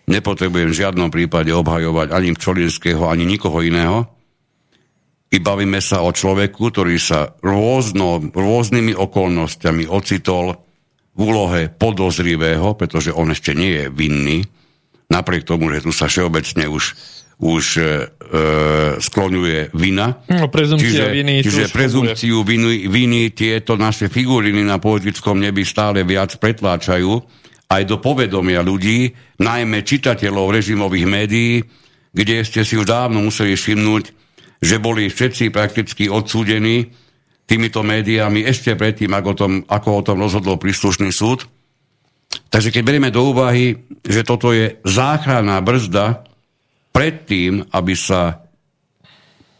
Speaker 2: nepotrebujem v žiadnom prípade obhajovať ani Čolinského, ani nikoho iného. I bavíme sa o človeku, ktorý sa rôzno, rôznymi okolnostiami ocitol v úlohe podozrivého, pretože on ešte nie je vinný, napriek tomu, že tu sa všeobecne už, už e, e skloňuje vina.
Speaker 1: No, čiže, viny
Speaker 2: čiže prezumciu viny, viny tieto naše figuriny na politickom nebi stále viac pretláčajú aj do povedomia ľudí, najmä čitateľov režimových médií, kde ste si už dávno museli všimnúť, že boli všetci prakticky odsúdení týmito médiami ešte predtým, ako, tom, ako o tom rozhodol príslušný súd. Takže keď berieme do úvahy, že toto je záchranná brzda predtým, aby sa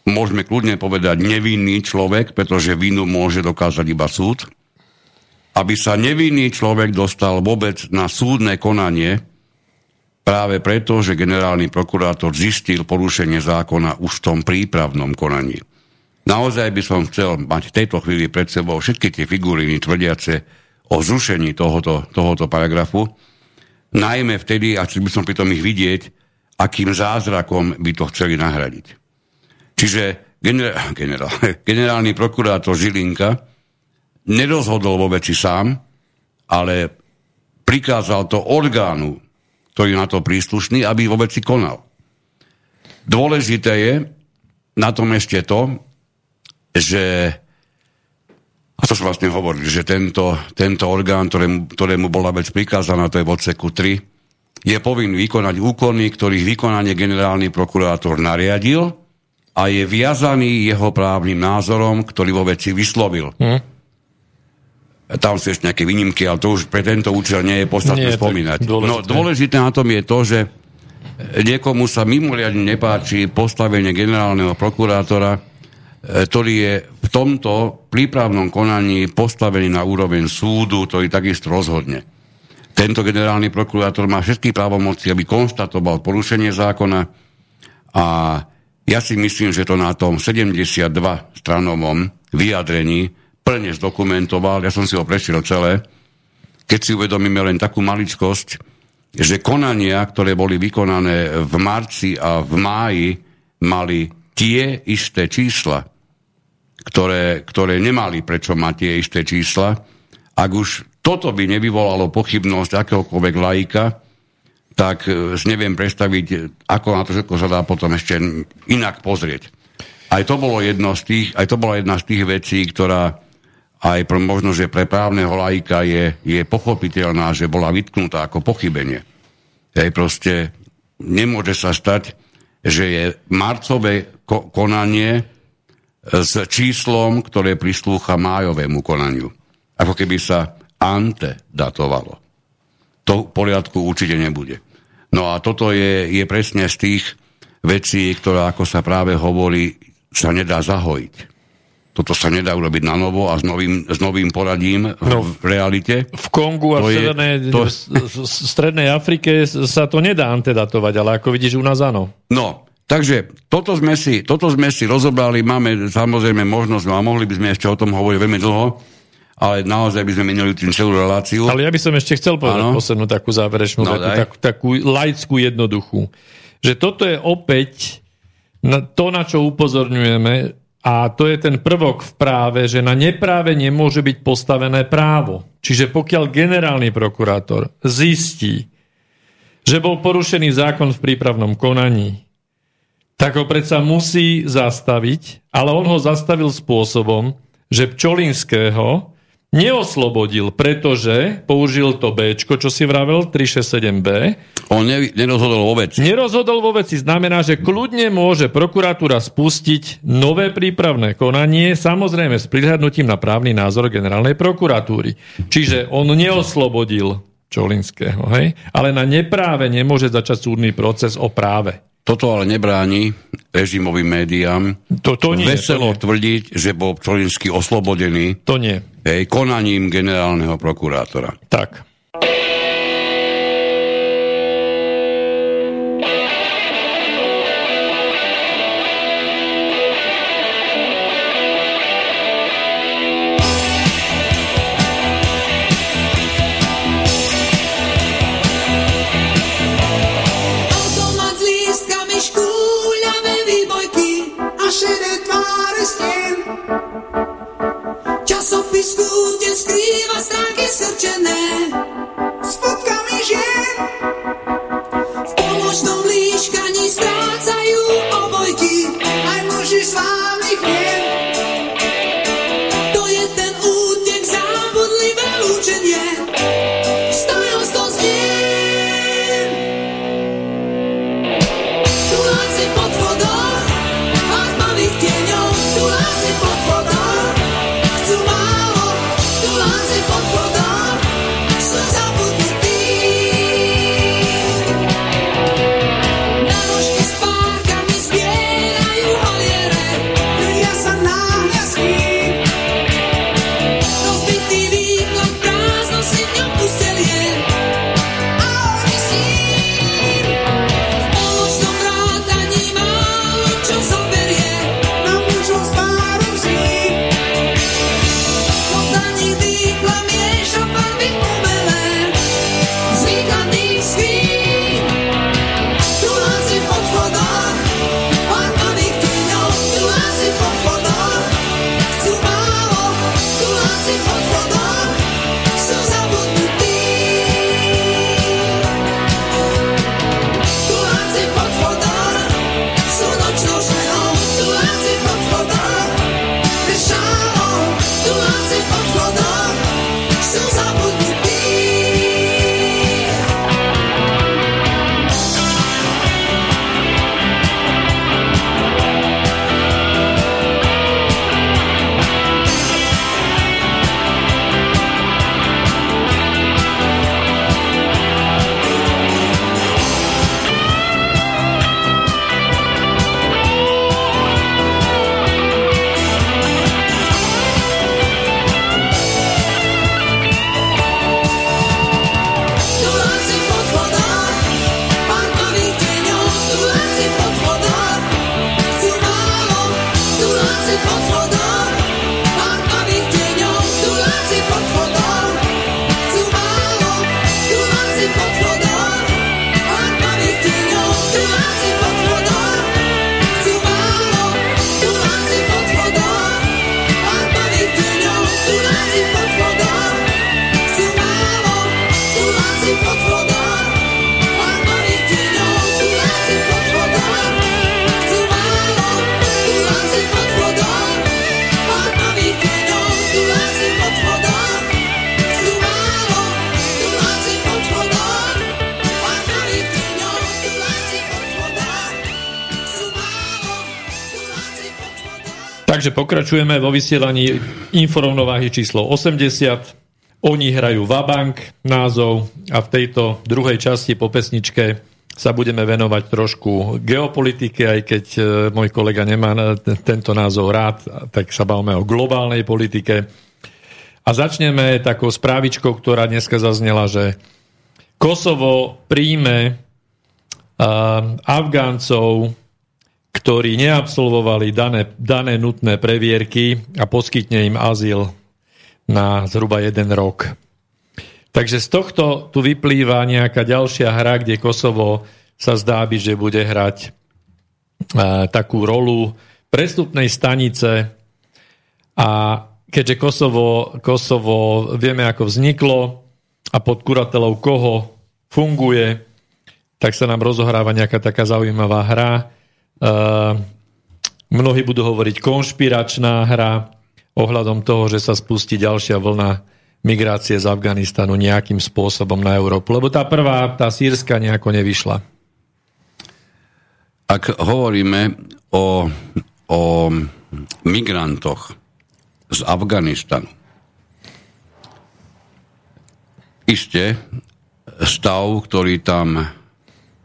Speaker 2: môžeme kľudne povedať nevinný človek, pretože vinu môže dokázať iba súd, aby sa nevinný človek dostal vôbec na súdne konanie, práve preto, že generálny prokurátor zistil porušenie zákona už v tom prípravnom konaní. Naozaj by som chcel mať v tejto chvíli pred sebou všetky tie figuriny tvrdiace o zrušení tohoto, tohoto paragrafu, najmä vtedy, a chcel by som pritom ich vidieť, akým zázrakom by to chceli nahradiť. Čiže generál, generál, *laughs* generálny prokurátor Žilinka nerozhodol vo veci sám, ale prikázal to orgánu, ktorý na to príslušný, aby vo veci konal. Dôležité je na tom ešte to, že a to som vlastne hovoril, že tento, tento orgán, ktorému, ktorému bola vec prikázaná, to je v odseku 3, je povinný vykonať úkony, ktorých vykonanie generálny prokurátor nariadil a je viazaný jeho právnym názorom, ktorý vo veci vyslovil. Hm? Tam sú ešte nejaké výnimky, ale to už pre tento účel nie je podstatné spomínať. Dôležité. No dôležité na tom je to, že niekomu sa mimoriadne nepáči postavenie generálneho prokurátora, e, ktorý je v tomto prípravnom konaní postavený na úroveň súdu, ktorý takisto rozhodne. Tento generálny prokurátor má všetky právomoci, aby konštatoval porušenie zákona a ja si myslím, že to na tom 72 stranovom vyjadrení plne zdokumentoval, ja som si ho prešiel celé, keď si uvedomíme len takú maličkosť, že konania, ktoré boli vykonané v marci a v máji, mali tie isté čísla, ktoré, ktoré nemali prečo mať tie isté čísla. Ak už toto by nevyvolalo pochybnosť akéhokoľvek laika, tak e, si neviem predstaviť, ako na to všetko sa dá potom ešte inak pozrieť. Aj to, bolo jedno z tých, aj to bola jedna z tých vecí, ktorá aj pre, možno, že pre právneho laika je, je pochopiteľná, že bola vytknutá ako pochybenie. Hej, proste nemôže sa stať, že je marcové ko- konanie s číslom, ktoré prislúcha májovému konaniu. Ako keby sa ante datovalo. To v poriadku určite nebude. No a toto je, je presne z tých vecí, ktoré, ako sa práve hovorí, sa nedá zahojiť. Toto sa nedá urobiť na novo a s novým, s novým poradím no, v realite.
Speaker 1: V Kongu a v severnej, to... strednej Afrike sa to nedá antedatovať, ale ako vidíš, u nás áno.
Speaker 2: No, takže toto sme si, toto sme si rozobrali, máme samozrejme možnosť, no a mohli by sme ešte o tom hovoriť veľmi dlho, ale naozaj by sme minuli tým celú reláciu.
Speaker 1: Ale ja by som ešte chcel povedať ano. poslednú takú záverečnú no, vetu, takú, takú laickú jednoduchú. Že toto je opäť to, na čo upozorňujeme, a to je ten prvok v práve, že na nepráve nemôže byť postavené právo. Čiže pokiaľ generálny prokurátor zistí, že bol porušený zákon v prípravnom konaní, tak ho predsa musí zastaviť, ale on ho zastavil spôsobom, že Pčolinského neoslobodil, pretože použil to B, čo si vravel, 367B.
Speaker 2: On ne, nerozhodol vo veci.
Speaker 1: Nerozhodol vo veci znamená, že kľudne môže prokuratúra spustiť nové prípravné konanie, samozrejme s prihľadnutím na právny názor generálnej prokuratúry. Čiže on neoslobodil Čolinského, hej? ale na nepráve nemôže začať súdny proces o práve.
Speaker 2: Toto ale nebráni režimovým médiám
Speaker 1: to, to nie,
Speaker 2: veselo
Speaker 1: to nie.
Speaker 2: tvrdiť, že bol Čolinsky oslobodený
Speaker 1: to nie.
Speaker 2: Hej, konaním generálneho prokurátora.
Speaker 1: Tak.
Speaker 3: časopisku, kde skrýva stránky skrčené
Speaker 1: s fotkami žien. V pomočnom líškaní strácajú obojky, aj muži svá pokračujeme vo vysielaní informovnováhy číslo 80. Oni hrajú Vabank názov a v tejto druhej časti po pesničke sa budeme venovať trošku geopolitike, aj keď e, môj kolega nemá tento názov rád, tak sa bavíme o globálnej politike. A začneme takou správičkou, ktorá dneska zaznela, že Kosovo príjme Afgáncov ktorí neabsolvovali dané, dané nutné previerky a poskytne im azyl na zhruba jeden rok. Takže z tohto tu vyplýva nejaká ďalšia hra, kde Kosovo sa zdá byť, že bude hrať e, takú rolu prestupnej stanice a keďže Kosovo, Kosovo vieme, ako vzniklo a pod kuratelou koho funguje, tak sa nám rozohráva nejaká taká zaujímavá hra, mnohí budú hovoriť konšpiračná hra ohľadom toho, že sa spustí ďalšia vlna migrácie z Afganistanu nejakým spôsobom na Európu. Lebo tá prvá, tá sírska nejako nevyšla.
Speaker 2: Ak hovoríme o, o migrantoch z Afganistanu, iste stav, ktorý tam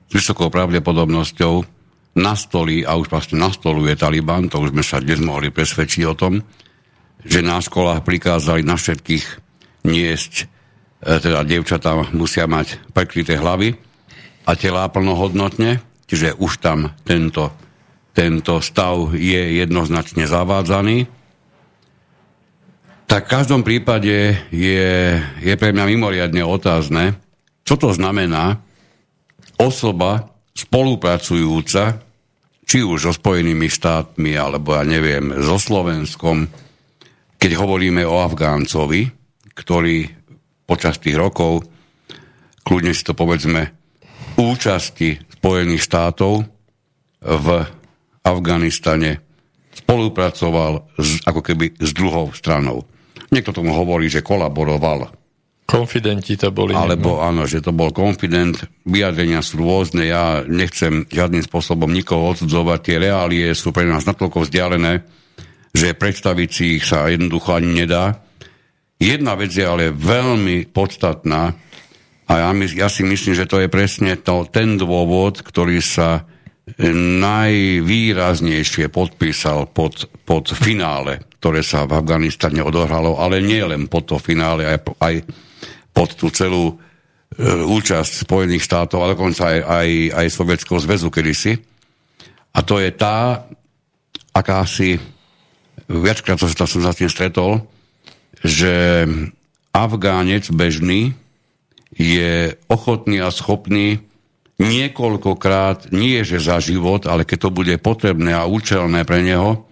Speaker 2: s vysokou pravdepodobnosťou nastolí, a už vlastne nastoluje Taliban, to už sme sa dnes mohli presvedčiť o tom, že na školách prikázali na všetkých niesť, e, teda devčatá musia mať prekryté hlavy a telá plnohodnotne, čiže už tam tento, tento stav je jednoznačne zavádzaný. Tak v každom prípade je, je pre mňa mimoriadne otázne, čo to znamená osoba spolupracujúca či už so Spojenými štátmi, alebo ja neviem, so Slovenskom, keď hovoríme o Afgáncovi, ktorý počas tých rokov, kľudne si to povedzme, účasti Spojených štátov v Afganistane spolupracoval s, ako keby s druhou stranou. Niekto tomu hovorí, že kolaboroval
Speaker 1: Konfidenti to boli.
Speaker 2: Alebo no. áno, že to bol konfident. Vyjadrenia sú rôzne. Ja nechcem žiadnym spôsobom nikoho odsudzovať. Tie reálie sú pre nás natoľko vzdialené, že predstaviť si ich sa jednoducho ani nedá. Jedna vec je ale veľmi podstatná a ja, ja si myslím, že to je presne to, ten dôvod, ktorý sa najvýraznejšie podpísal pod, pod finále, ktoré sa v Afganistane odohralo, ale nie len pod to finále, aj, aj pod tú celú e, účasť Spojených štátov, ale dokonca aj, aj, aj Sovietského zväzu kedysi. A to je tá akási, viackrát som, som sa tým stretol, že Afgánec bežný je ochotný a schopný niekoľkokrát, nie že za život, ale keď to bude potrebné a účelné pre neho,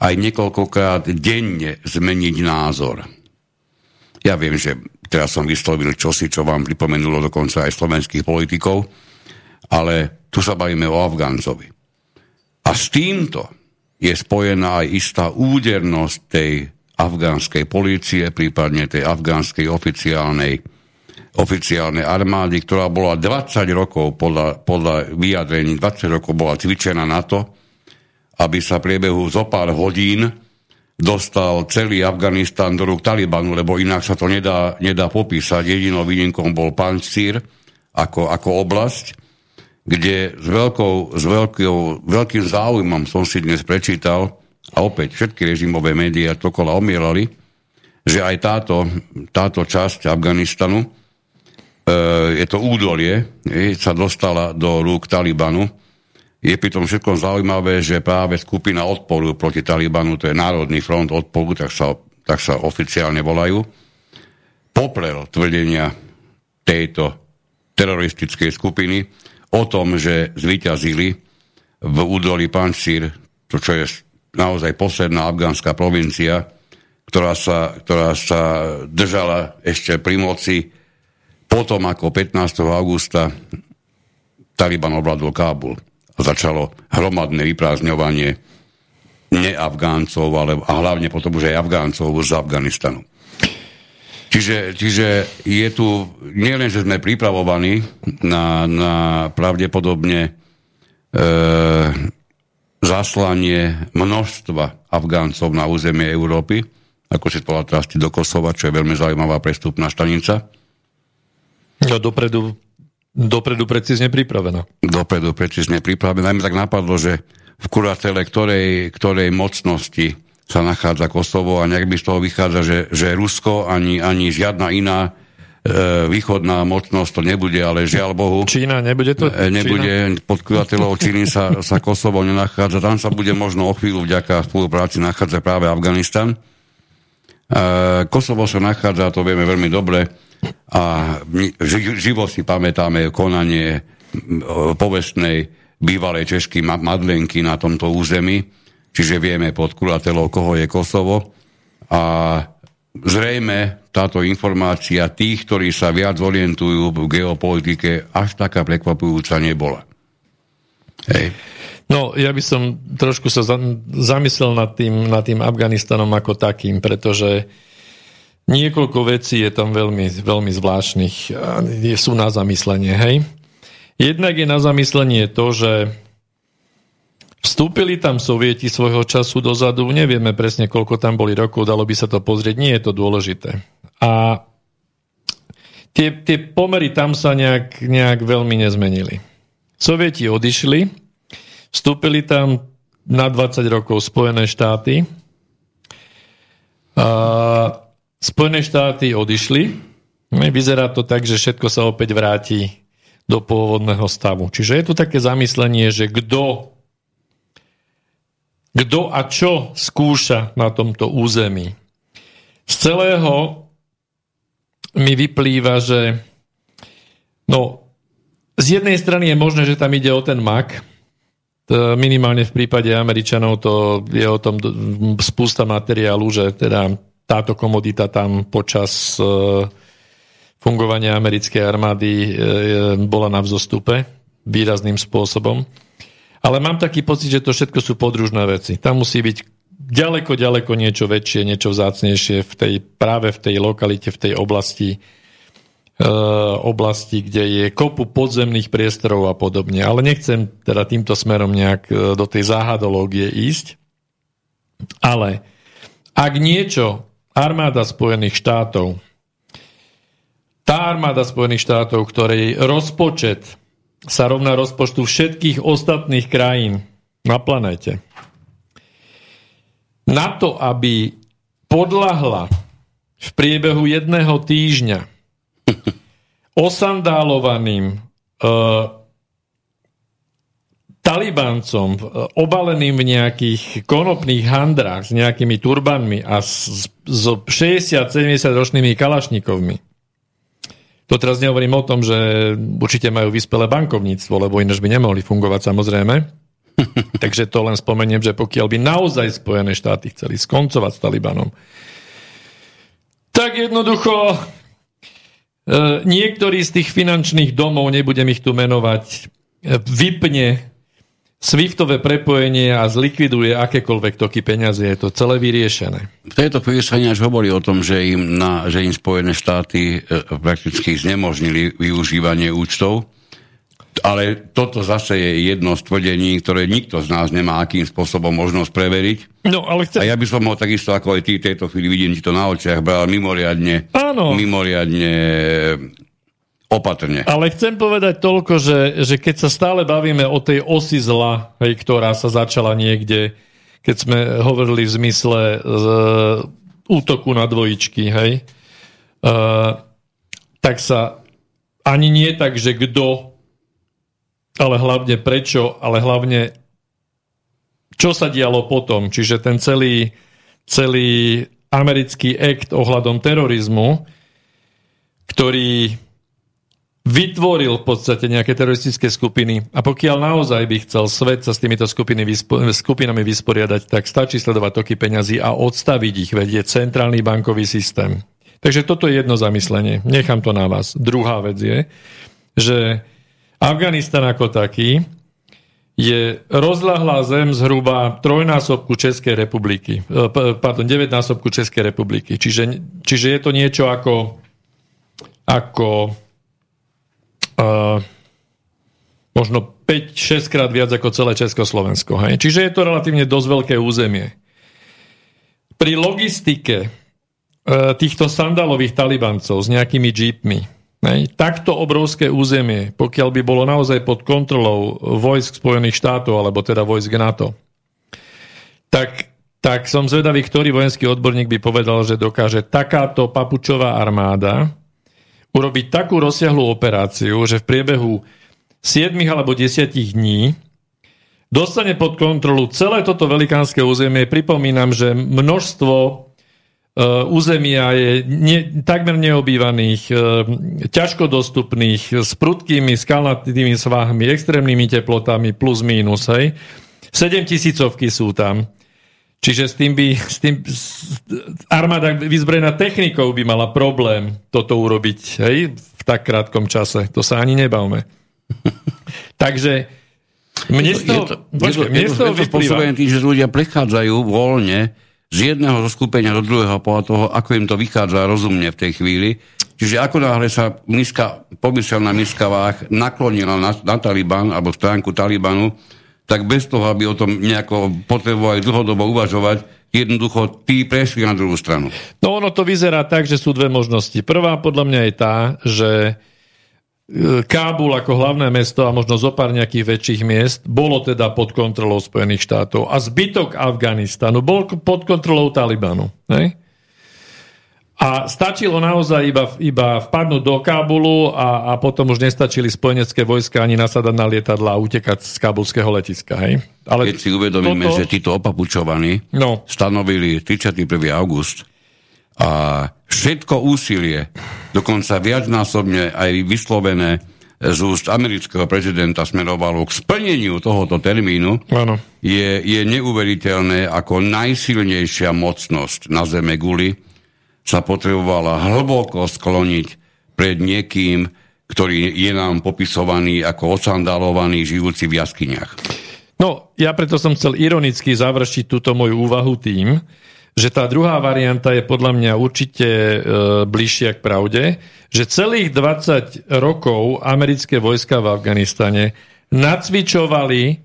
Speaker 2: aj niekoľkokrát denne zmeniť názor. Ja viem, že teraz som vyslovil čosi, čo vám pripomenulo dokonca aj slovenských politikov, ale tu sa bavíme o Afgáncovi. A s týmto je spojená aj istá údernosť tej afgánskej polície, prípadne tej afgánskej oficiálnej, oficiálnej armády, ktorá bola 20 rokov podľa, podľa vyjadrení, 20 rokov bola cvičená na to, aby sa priebehu zo pár hodín dostal celý Afganistan do rúk Talibanu, lebo inak sa to nedá, nedá popísať. Jedinou výnimkou bol Pancír ako, ako oblasť, kde s, veľkou, s veľkou, veľkým záujmom som si dnes prečítal, a opäť všetky režimové médiá kola omierali, že aj táto, táto časť Afganistanu, e, je to údolie, je, sa dostala do rúk Talibanu, je pritom všetko zaujímavé, že práve skupina odporu proti Talibanu, to je Národný front odporu, tak sa, tak sa oficiálne volajú, poprel tvrdenia tejto teroristickej skupiny o tom, že zvyťazili v údolí Pančír, to čo je naozaj posledná afgánska provincia, ktorá sa, ktorá sa držala ešte pri moci potom, ako 15. augusta Taliban ovládol Kábul začalo hromadné vyprázdňovanie neafgáncov, ale, a hlavne potom už aj Afgáncov z Afganistanu. Čiže, čiže je tu, nielen, že sme pripravovaní na, na pravdepodobne e, zaslanie množstva Afgáncov na územie Európy, ako si to teraz do Kosova, čo je veľmi zaujímavá prestupná stanica.
Speaker 1: No dopredu, dopredu precízne pripravená.
Speaker 2: Dopredu precízne pripravená. Najmä tak napadlo, že v kuratele ktorej, ktorej mocnosti sa nachádza Kosovo a nejak by z toho vychádza, že, že Rusko ani, ani žiadna iná e, východná mocnosť to nebude, ale žiaľ Bohu.
Speaker 1: Čína, nebude to?
Speaker 2: E, nebude, Čína? pod kurateleou Číny sa, sa Kosovo nenachádza. Tam sa bude možno o chvíľu vďaka spolupráci nachádza práve Afganistan. E, Kosovo sa nachádza, to vieme veľmi dobre, a živo si pamätáme konanie povestnej bývalej Češky Madlenky na tomto území, čiže vieme pod kulatelou, koho je Kosovo. A zrejme táto informácia tých, ktorí sa viac orientujú v geopolitike, až taká prekvapujúca nebola.
Speaker 1: Hej. No, ja by som trošku sa zamyslel nad tým, nad tým Afganistanom ako takým, pretože niekoľko vecí je tam veľmi, veľmi zvláštnych. Sú na zamyslenie, hej? Jednak je na zamyslenie to, že Vstúpili tam sovieti svojho času dozadu, nevieme presne, koľko tam boli rokov, dalo by sa to pozrieť, nie je to dôležité. A tie, tie pomery tam sa nejak, nejak veľmi nezmenili. Sovieti odišli, vstúpili tam na 20 rokov Spojené štáty. A Spojené štáty odišli. Vyzerá to tak, že všetko sa opäť vráti do pôvodného stavu. Čiže je tu také zamyslenie, že kto kto a čo skúša na tomto území. Z celého mi vyplýva, že no, z jednej strany je možné, že tam ide o ten mak, minimálne v prípade Američanov to je o tom spústa materiálu, že teda táto komodita tam počas e, fungovania americkej armády e, bola na vzostupe výrazným spôsobom. Ale mám taký pocit, že to všetko sú podružné veci. Tam musí byť ďaleko, ďaleko niečo väčšie, niečo vzácnejšie v tej, práve v tej lokalite, v tej oblasti, e, oblasti, kde je kopu podzemných priestorov a podobne. Ale nechcem teda týmto smerom nejak e, do tej záhadológie ísť. Ale ak niečo armáda Spojených štátov, tá armáda Spojených štátov, ktorej rozpočet sa rovná rozpočtu všetkých ostatných krajín na planete. Na to, aby podľahla v priebehu jedného týždňa *laughs* osandálovaným uh, talibancom uh, obaleným v nejakých konopných handrách s nejakými turbanmi a s, s 60-70 ročnými kalašnikovmi to teraz nehovorím o tom, že určite majú vyspelé bankovníctvo, lebo ináč by nemohli fungovať samozrejme. *laughs* Takže to len spomeniem, že pokiaľ by naozaj Spojené štáty chceli skoncovať s Talibanom, tak jednoducho e, niektorý z tých finančných domov, nebudem ich tu menovať, e, vypne Swiftové prepojenie a zlikviduje akékoľvek toky peniazy. Je to celé vyriešené.
Speaker 2: V tejto chvíli sa ináč hovorí o tom, že im, na, že im Spojené štáty e, prakticky znemožnili využívanie účtov. Ale toto zase je jedno z tvrdení, ktoré nikto z nás nemá akým spôsobom možnosť preveriť.
Speaker 1: No, ale chcem...
Speaker 2: A ja by som ho takisto, ako aj ty tejto chvíli vidím ti to na očiach, bral mimoriadne,
Speaker 1: Áno.
Speaker 2: mimoriadne opatrne.
Speaker 1: Ale chcem povedať toľko, že, že keď sa stále bavíme o tej osi zla, hej, ktorá sa začala niekde, keď sme hovorili v zmysle z, útoku na dvojičky, hej, uh, tak sa ani nie tak, že kto, ale hlavne prečo, ale hlavne čo sa dialo potom. Čiže ten celý, celý americký akt ohľadom terorizmu, ktorý vytvoril v podstate nejaké teroristické skupiny a pokiaľ naozaj by chcel svet sa s týmito skupiny skupinami vysporiadať, tak stačí sledovať toky peňazí a odstaviť ich, vedie centrálny bankový systém. Takže toto je jedno zamyslenie. Nechám to na vás. Druhá vec je, že Afganistan ako taký je rozľahlá zem zhruba trojnásobku Českej republiky. E, pardon, deväťnásobku Českej republiky. Čiže, čiže je to niečo ako, ako Možno 5-6 krát viac ako celé Československo. Hej? Čiže je to relatívne dosť veľké územie. Pri logistike e, týchto sandalových talibancov s nejakými jeepmi, hej, takto obrovské územie, pokiaľ by bolo naozaj pod kontrolou vojsk Spojených štátov, alebo teda vojsk NATO, tak, tak som zvedavý, ktorý vojenský odborník by povedal, že dokáže takáto papučová armáda urobiť takú rozsiahlú operáciu, že v priebehu 7 alebo 10 dní dostane pod kontrolu celé toto velikánske územie. Pripomínam, že množstvo e, územia je ne, takmer neobývaných, e, ťažko dostupných, s prudkými skalnatými svahmi, extrémnymi teplotami plus mínus. Hej. 7 tisícovky sú tam. Čiže s tým by, s tým, s, armáda vyzbrojená technikou by mala problém toto urobiť hej, v tak krátkom čase. To sa ani nebavme. *laughs* Takže mne z toho,
Speaker 2: počkej, tým, že ľudia prechádzajú voľne z jedného zo skupenia do druhého podľa toho, ako im to vychádza rozumne v tej chvíli. Čiže ako náhle sa miska, pomyselná miska váh naklonila na, na Taliban alebo stránku Talibanu, tak bez toho, aby o tom nejako potrebovali dlhodobo uvažovať, jednoducho tí prešli na druhú stranu.
Speaker 1: No ono to vyzerá tak, že sú dve možnosti. Prvá podľa mňa je tá, že e, Kábul ako hlavné mesto a možno zo pár nejakých väčších miest bolo teda pod kontrolou Spojených štátov a zbytok Afganistanu bol pod kontrolou Talibanu. Ne? A stačilo naozaj iba, iba vpadnúť do Kábulu a, a potom už nestačili spojenecké vojska ani nasadať na lietadla a utekať z kábulského letiska. Hej?
Speaker 2: Ale Keď si uvedomíme, toto... že títo opapučovaní no. stanovili 31. august a všetko úsilie, dokonca viacnásobne aj vyslovené z úst amerického prezidenta smerovalo k splneniu tohoto termínu, ano. Je, je neuveriteľné ako najsilnejšia mocnosť na zeme guli sa potrebovala hlboko skloniť pred niekým, ktorý je nám popisovaný ako osandalovaný žijúci v jaskyniach.
Speaker 1: No, ja preto som chcel ironicky završiť túto moju úvahu tým, že tá druhá varianta je podľa mňa určite e, bližšia k pravde, že celých 20 rokov americké vojska v Afganistane nacvičovali,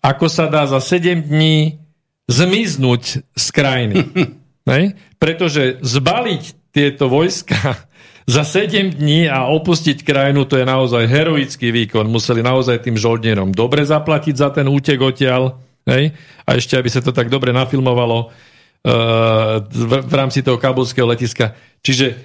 Speaker 1: ako sa dá za 7 dní zmiznúť z krajiny. *laughs* Ne? Pretože zbaliť tieto vojska *laughs* za 7 dní a opustiť krajinu, to je naozaj heroický výkon. Museli naozaj tým žoldnierom dobre zaplatiť za ten útek odtiaľ. Hej? A ešte, aby sa to tak dobre nafilmovalo uh, v, v rámci toho kabulského letiska. Čiže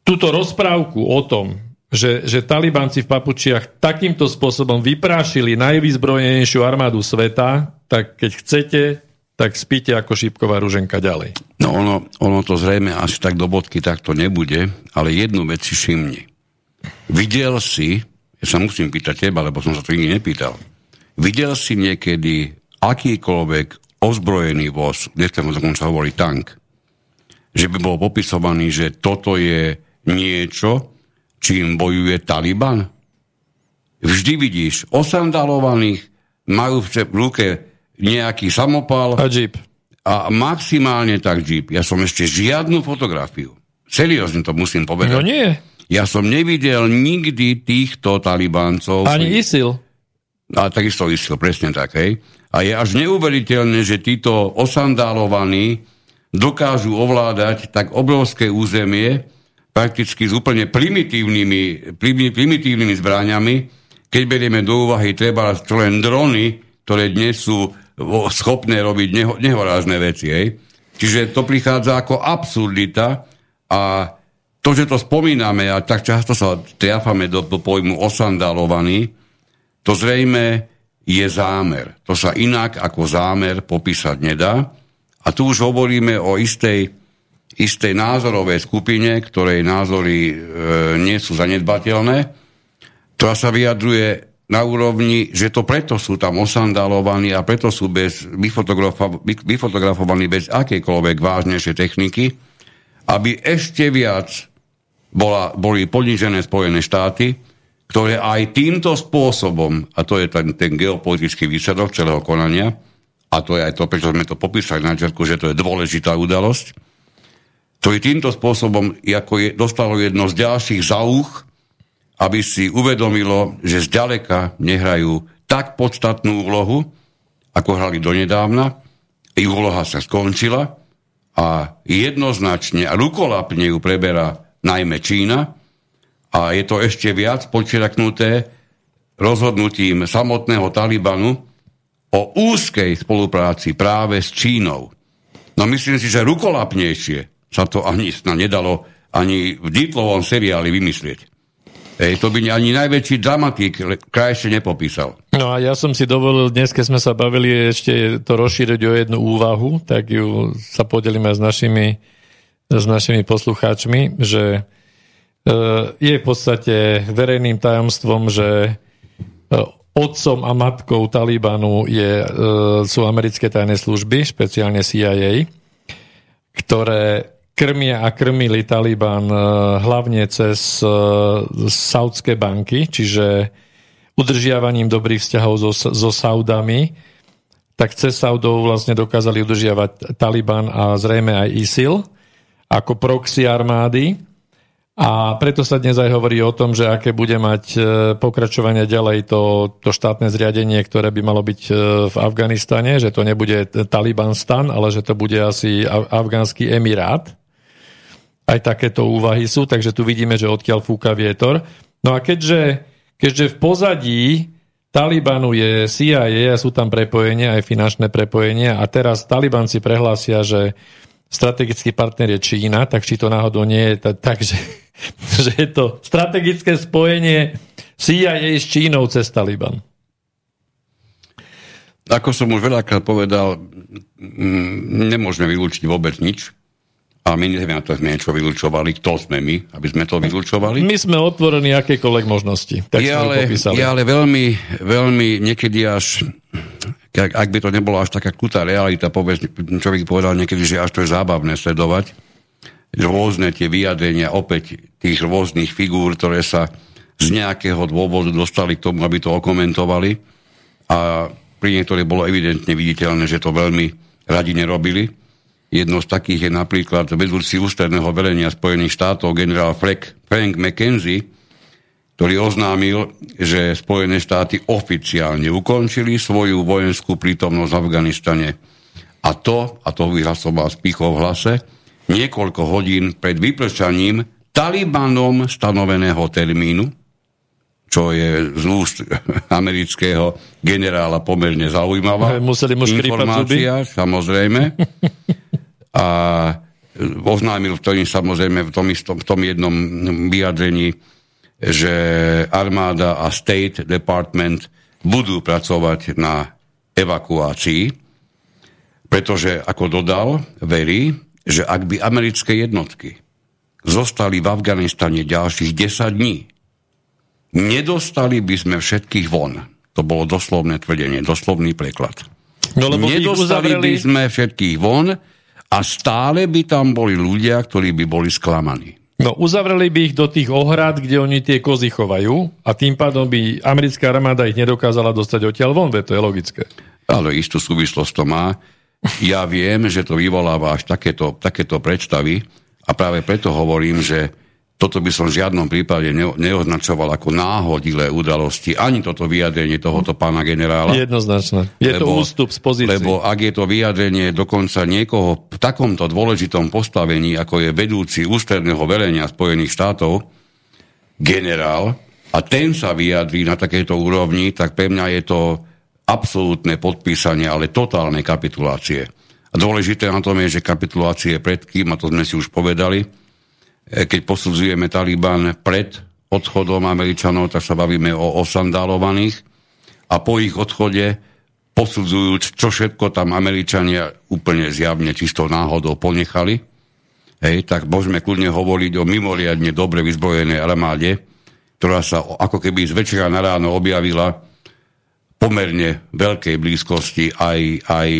Speaker 1: túto rozprávku o tom, že, že talibanci v Papučiach takýmto spôsobom vyprášili najvyzbrojenejšiu armádu sveta, tak keď chcete, tak spíte ako šípková ruženka ďalej.
Speaker 2: No ono, ono to zrejme až tak do bodky takto nebude, ale jednu vec si všimni. Videl si, ja sa musím pýtať teba, lebo som sa to nikdy nepýtal, videl si niekedy akýkoľvek ozbrojený voz, dneska dokonca hovorí tank, že by bol popisovaný, že toto je niečo, čím bojuje Taliban? Vždy vidíš osandalovaných, majú v ruke nejaký samopal.
Speaker 1: A jeep.
Speaker 2: A maximálne tak jeep. Ja som ešte žiadnu fotografiu. Seriózne to musím povedať.
Speaker 1: No nie.
Speaker 2: Ja som nevidel nikdy týchto talibáncov.
Speaker 1: Ani ISIL.
Speaker 2: A takisto ISIL, presne tak, hej. A je až neuveriteľné, že títo osandálovaní dokážu ovládať tak obrovské územie, prakticky s úplne primitívnymi, primitívnymi zbráňami, keď berieme do úvahy treba len drony, ktoré dnes sú schopné robiť neho, nehorázne veci. Hej. Čiže to prichádza ako absurdita a to, že to spomíname a tak často sa triafame do pojmu osandalovaný, to zrejme je zámer. To sa inak ako zámer popísať nedá. A tu už hovoríme o istej, istej názorovej skupine, ktorej názory e, nie sú zanedbateľné, ktorá sa vyjadruje na úrovni, že to preto sú tam osandalovaní a preto sú bez, vyfotografo, vyfotografovaní bez akejkoľvek vážnejšej techniky, aby ešte viac bola, boli ponižené Spojené štáty, ktoré aj týmto spôsobom, a to je ten, ten geopolitický výsledok celého konania, a to je aj to, prečo sme to popísali na čerku, že to je dôležitá udalosť, ktorý týmto spôsobom ako je, dostalo jedno z ďalších zauch aby si uvedomilo, že zďaleka nehrajú tak podstatnú úlohu, ako hrali donedávna. Ich úloha sa skončila a jednoznačne a rukolapne ju preberá najmä Čína a je to ešte viac počiarknuté rozhodnutím samotného Talibanu o úzkej spolupráci práve s Čínou. No myslím si, že rukolapnejšie sa to ani nedalo ani v Ditlovom seriáli vymyslieť. Ej, to by ani najväčší dramatik krajšie nepopísal.
Speaker 1: No a ja som si dovolil dnes, keď sme sa bavili ešte to rozšíriť o jednu úvahu, tak ju sa podelíme s našimi, s našimi poslucháčmi, že e, je v podstate verejným tajomstvom, že e, otcom a matkou Talibanu je, e, sú americké tajné služby, špeciálne CIA, ktoré krmia a krmili Taliban e, hlavne cez e, saudské banky, čiže udržiavaním dobrých vzťahov so, so Saudami, tak cez Saudov vlastne dokázali udržiavať Taliban a zrejme aj ISIL ako proxy armády. A preto sa dnes aj hovorí o tom, že aké bude mať e, pokračovanie ďalej to, to štátne zriadenie, ktoré by malo byť v Afganistane, že to nebude Taliban stan, ale že to bude asi afgánsky emirát. Aj takéto úvahy sú, takže tu vidíme, že odkiaľ fúka vietor. No a keďže, keďže v pozadí Talibanu je CIA a sú tam prepojenia, aj finančné prepojenia a teraz Talibanci prehlásia, že strategický partner je Čína, tak či to náhodou nie je tak, že, *laughs* že je to strategické spojenie CIA s Čínou cez Taliban.
Speaker 2: Ako som už veľakrát povedal, nemôžeme vylúčiť vôbec nič. A my nevieme, to sme niečo vylúčovali. Kto sme my, aby sme to vylúčovali?
Speaker 1: My sme otvorení akékoľvek možnosti. Tak
Speaker 2: je, ale, je ale veľmi, veľmi niekedy až, ak, ak by to nebolo až taká kutá realita, povedz, človek povedal niekedy, že až to je zábavné sledovať, rôzne tie vyjadrenia opäť tých rôznych figúr, ktoré sa z nejakého dôvodu dostali k tomu, aby to okomentovali. A pri niektorých bolo evidentne viditeľné, že to veľmi radi nerobili Jedno z takých je napríklad vedúci ústredného velenia Spojených štátov generál Frank, Frank McKenzie, ktorý oznámil, že Spojené štáty oficiálne ukončili svoju vojenskú prítomnosť v Afganistane. A to, a to vyhlasoval s pichou v hlase, niekoľko hodín pred vypršaním Talibanom stanoveného termínu, čo je z úst *laughs* amerického generála pomerne zaujímavá
Speaker 1: Museli mu
Speaker 2: informácia, samozrejme. *laughs* a oznámil v tom, samozrejme v tom, istom, v tom jednom vyjadrení, že armáda a State Department budú pracovať na evakuácii, pretože, ako dodal, verí, že ak by americké jednotky zostali v Afganistane ďalších 10 dní, nedostali by sme všetkých von. To bolo doslovné tvrdenie, doslovný preklad. No, lebo nedostali by sme všetkých von, a stále by tam boli ľudia, ktorí by boli sklamaní.
Speaker 1: No, uzavreli by ich do tých ohrad, kde oni tie kozy chovajú a tým pádom by americká armáda ich nedokázala dostať odtiaľ von, to je logické.
Speaker 2: Ale istú súvislosť to má. Ja viem, že to vyvoláva až takéto, takéto predstavy a práve preto hovorím, že toto by som v žiadnom prípade neoznačoval ako náhodilé udalosti, ani toto vyjadrenie tohoto pána generála.
Speaker 1: Jednoznačne. Je lebo, to ústup z pozície.
Speaker 2: Lebo ak je to vyjadrenie dokonca niekoho v takomto dôležitom postavení, ako je vedúci ústredného velenia Spojených štátov, generál, a ten sa vyjadrí na takejto úrovni, tak pre mňa je to absolútne podpísanie, ale totálne kapitulácie. A dôležité na tom je, že kapitulácie pred kým, a to sme si už povedali, keď posudzujeme Taliban pred odchodom Američanov, tak sa bavíme o osandálovaných a po ich odchode posudzujúc, čo všetko tam Američania úplne zjavne čisto náhodou ponechali, hej, tak môžeme kľudne hovoriť o mimoriadne dobre vyzbrojenej armáde, ktorá sa ako keby z večera na ráno objavila pomerne veľkej blízkosti aj, aj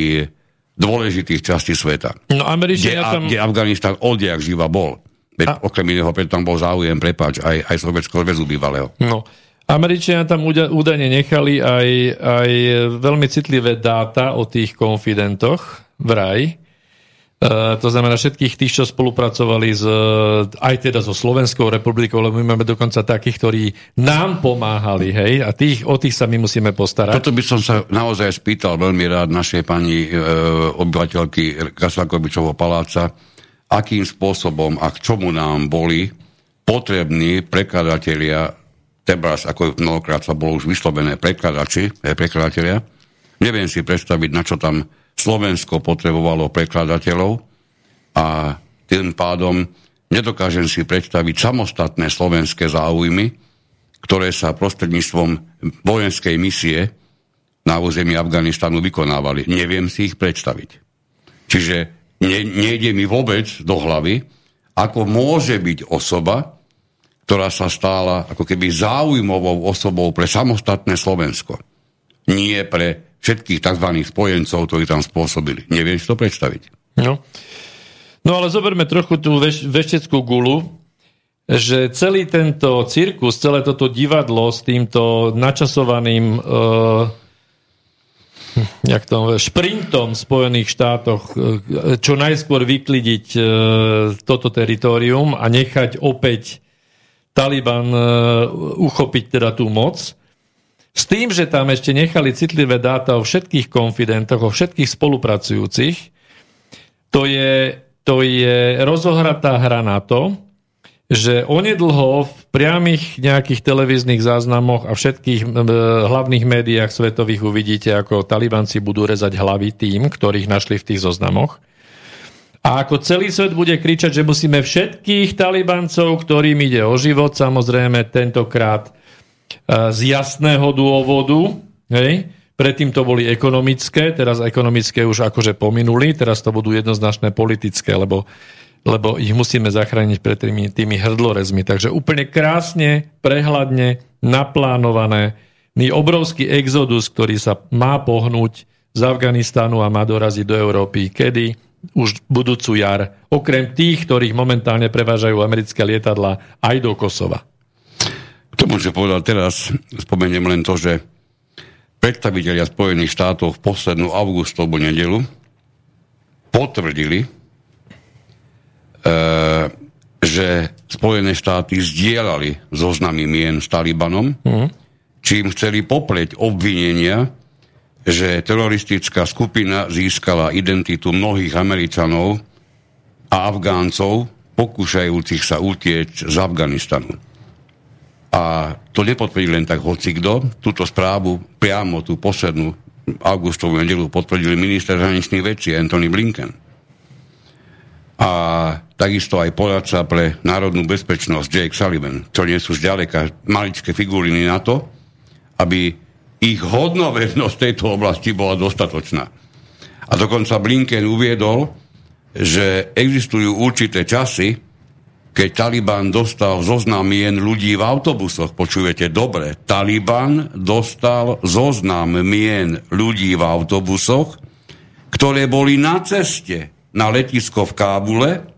Speaker 2: dôležitých častí sveta.
Speaker 1: No, Američania
Speaker 2: kde, tam... kde Afganistan odjak živa bol. A... Okrem iného, preto tam bol záujem, prepáč, aj, aj Sovjetského zväzu bývalého.
Speaker 1: No. Američania tam údajne nechali aj, aj veľmi citlivé dáta o tých konfidentoch vraj. to znamená všetkých tých, čo spolupracovali s, aj teda so Slovenskou republikou, lebo my máme dokonca takých, ktorí nám pomáhali, hej, a tých, o tých sa my musíme postarať.
Speaker 2: Toto by som sa naozaj spýtal veľmi rád našej pani e, obyvateľky Kaslakovičovho paláca, akým spôsobom a k čomu nám boli potrební prekladatelia, tebras, ako mnohokrát sa bolo už vyslovené prekladači, prekladatelia. Neviem si predstaviť, na čo tam Slovensko potrebovalo prekladateľov a tým pádom nedokážem si predstaviť samostatné slovenské záujmy, ktoré sa prostredníctvom vojenskej misie na území Afganistanu vykonávali. Neviem si ich predstaviť. Čiže ne, nejde mi vôbec do hlavy, ako môže byť osoba, ktorá sa stála ako keby záujmovou osobou pre samostatné Slovensko. Nie pre všetkých tzv. spojencov, ktorí tam spôsobili. Neviem si to predstaviť.
Speaker 1: No. no ale zoberme trochu tú veš- vešteckú gulu, že celý tento cirkus, celé toto divadlo s týmto načasovaným uh, jak to, šprintom v Spojených štátoch uh, čo najskôr vyklidiť uh, toto teritorium a nechať opäť Taliban uh, uchopiť teda tú moc, s tým, že tam ešte nechali citlivé dáta o všetkých konfidentoch, o všetkých spolupracujúcich, to je, to je rozohratá hra na to, že onedlho v priamých nejakých televíznych záznamoch a všetkých hlavných médiách svetových uvidíte, ako talibanci budú rezať hlavy tým, ktorých našli v tých zoznamoch. A ako celý svet bude kričať, že musíme všetkých talibancov, ktorým ide o život, samozrejme tentokrát z jasného dôvodu, hej, predtým to boli ekonomické, teraz ekonomické už akože pominuli, teraz to budú jednoznačné politické, lebo, lebo ich musíme zachrániť pred tými, tými hrdlorezmi. Takže úplne krásne, prehľadne, naplánované, obrovský exodus, ktorý sa má pohnúť z Afganistánu a má doraziť do Európy. Kedy? Už budúcu jar. Okrem tých, ktorých momentálne prevážajú americké lietadla aj do Kosova.
Speaker 2: K tomu, čo povedal teraz, spomeniem len to, že predstavitelia Spojených štátov v poslednú augustovú nedelu potvrdili, že Spojené štáty zdieľali zoznamy mien s Talibanom, mm. čím chceli popreť obvinenia, že teroristická skupina získala identitu mnohých Američanov a Afgáncov, pokúšajúcich sa utieť z Afganistanu. A to nepotvrdí len tak hocikdo. Túto správu priamo tú poslednú augustovú nedelu potvrdili minister zahraničných vecí Anthony Blinken. A takisto aj poradca pre národnú bezpečnosť Jake Sullivan, čo nie sú zďaleka maličké figuriny na to, aby ich hodnovernosť tejto oblasti bola dostatočná. A dokonca Blinken uviedol, že existujú určité časy, keď Taliban dostal zoznam mien ľudí v autobusoch. Počujete dobre, Taliban dostal zoznam mien ľudí v autobusoch, ktoré boli na ceste na letisko v Kábule,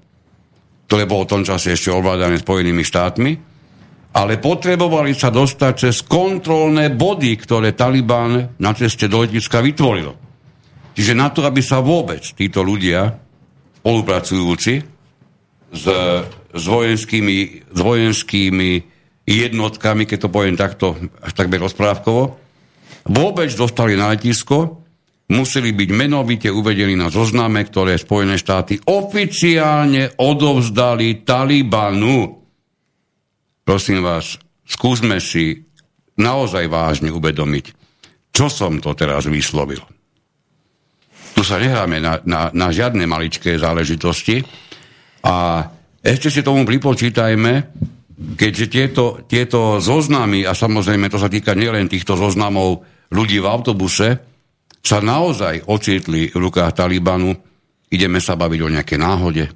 Speaker 2: ktoré bolo v tom čase ešte ovládané Spojenými štátmi, ale potrebovali sa dostať cez kontrolné body, ktoré Taliban na ceste do letiska vytvoril. Čiže na to, aby sa vôbec títo ľudia, spolupracujúci s s vojenskými, s vojenskými jednotkami, keď to poviem takto, až takmer rozprávkovo, vôbec dostali na letisko, museli byť menovite uvedení na zozname, ktoré Spojené štáty oficiálne odovzdali Talibanu. Prosím vás, skúsme si naozaj vážne uvedomiť, čo som to teraz vyslovil. Tu sa nehráme na, na, na žiadne maličké záležitosti a ešte si tomu pripočítajme, keďže tieto, tieto zoznamy, a samozrejme to sa týka nielen týchto zoznamov ľudí v autobuse, sa naozaj ocitli v rukách Talibanu, ideme sa baviť o nejaké náhode,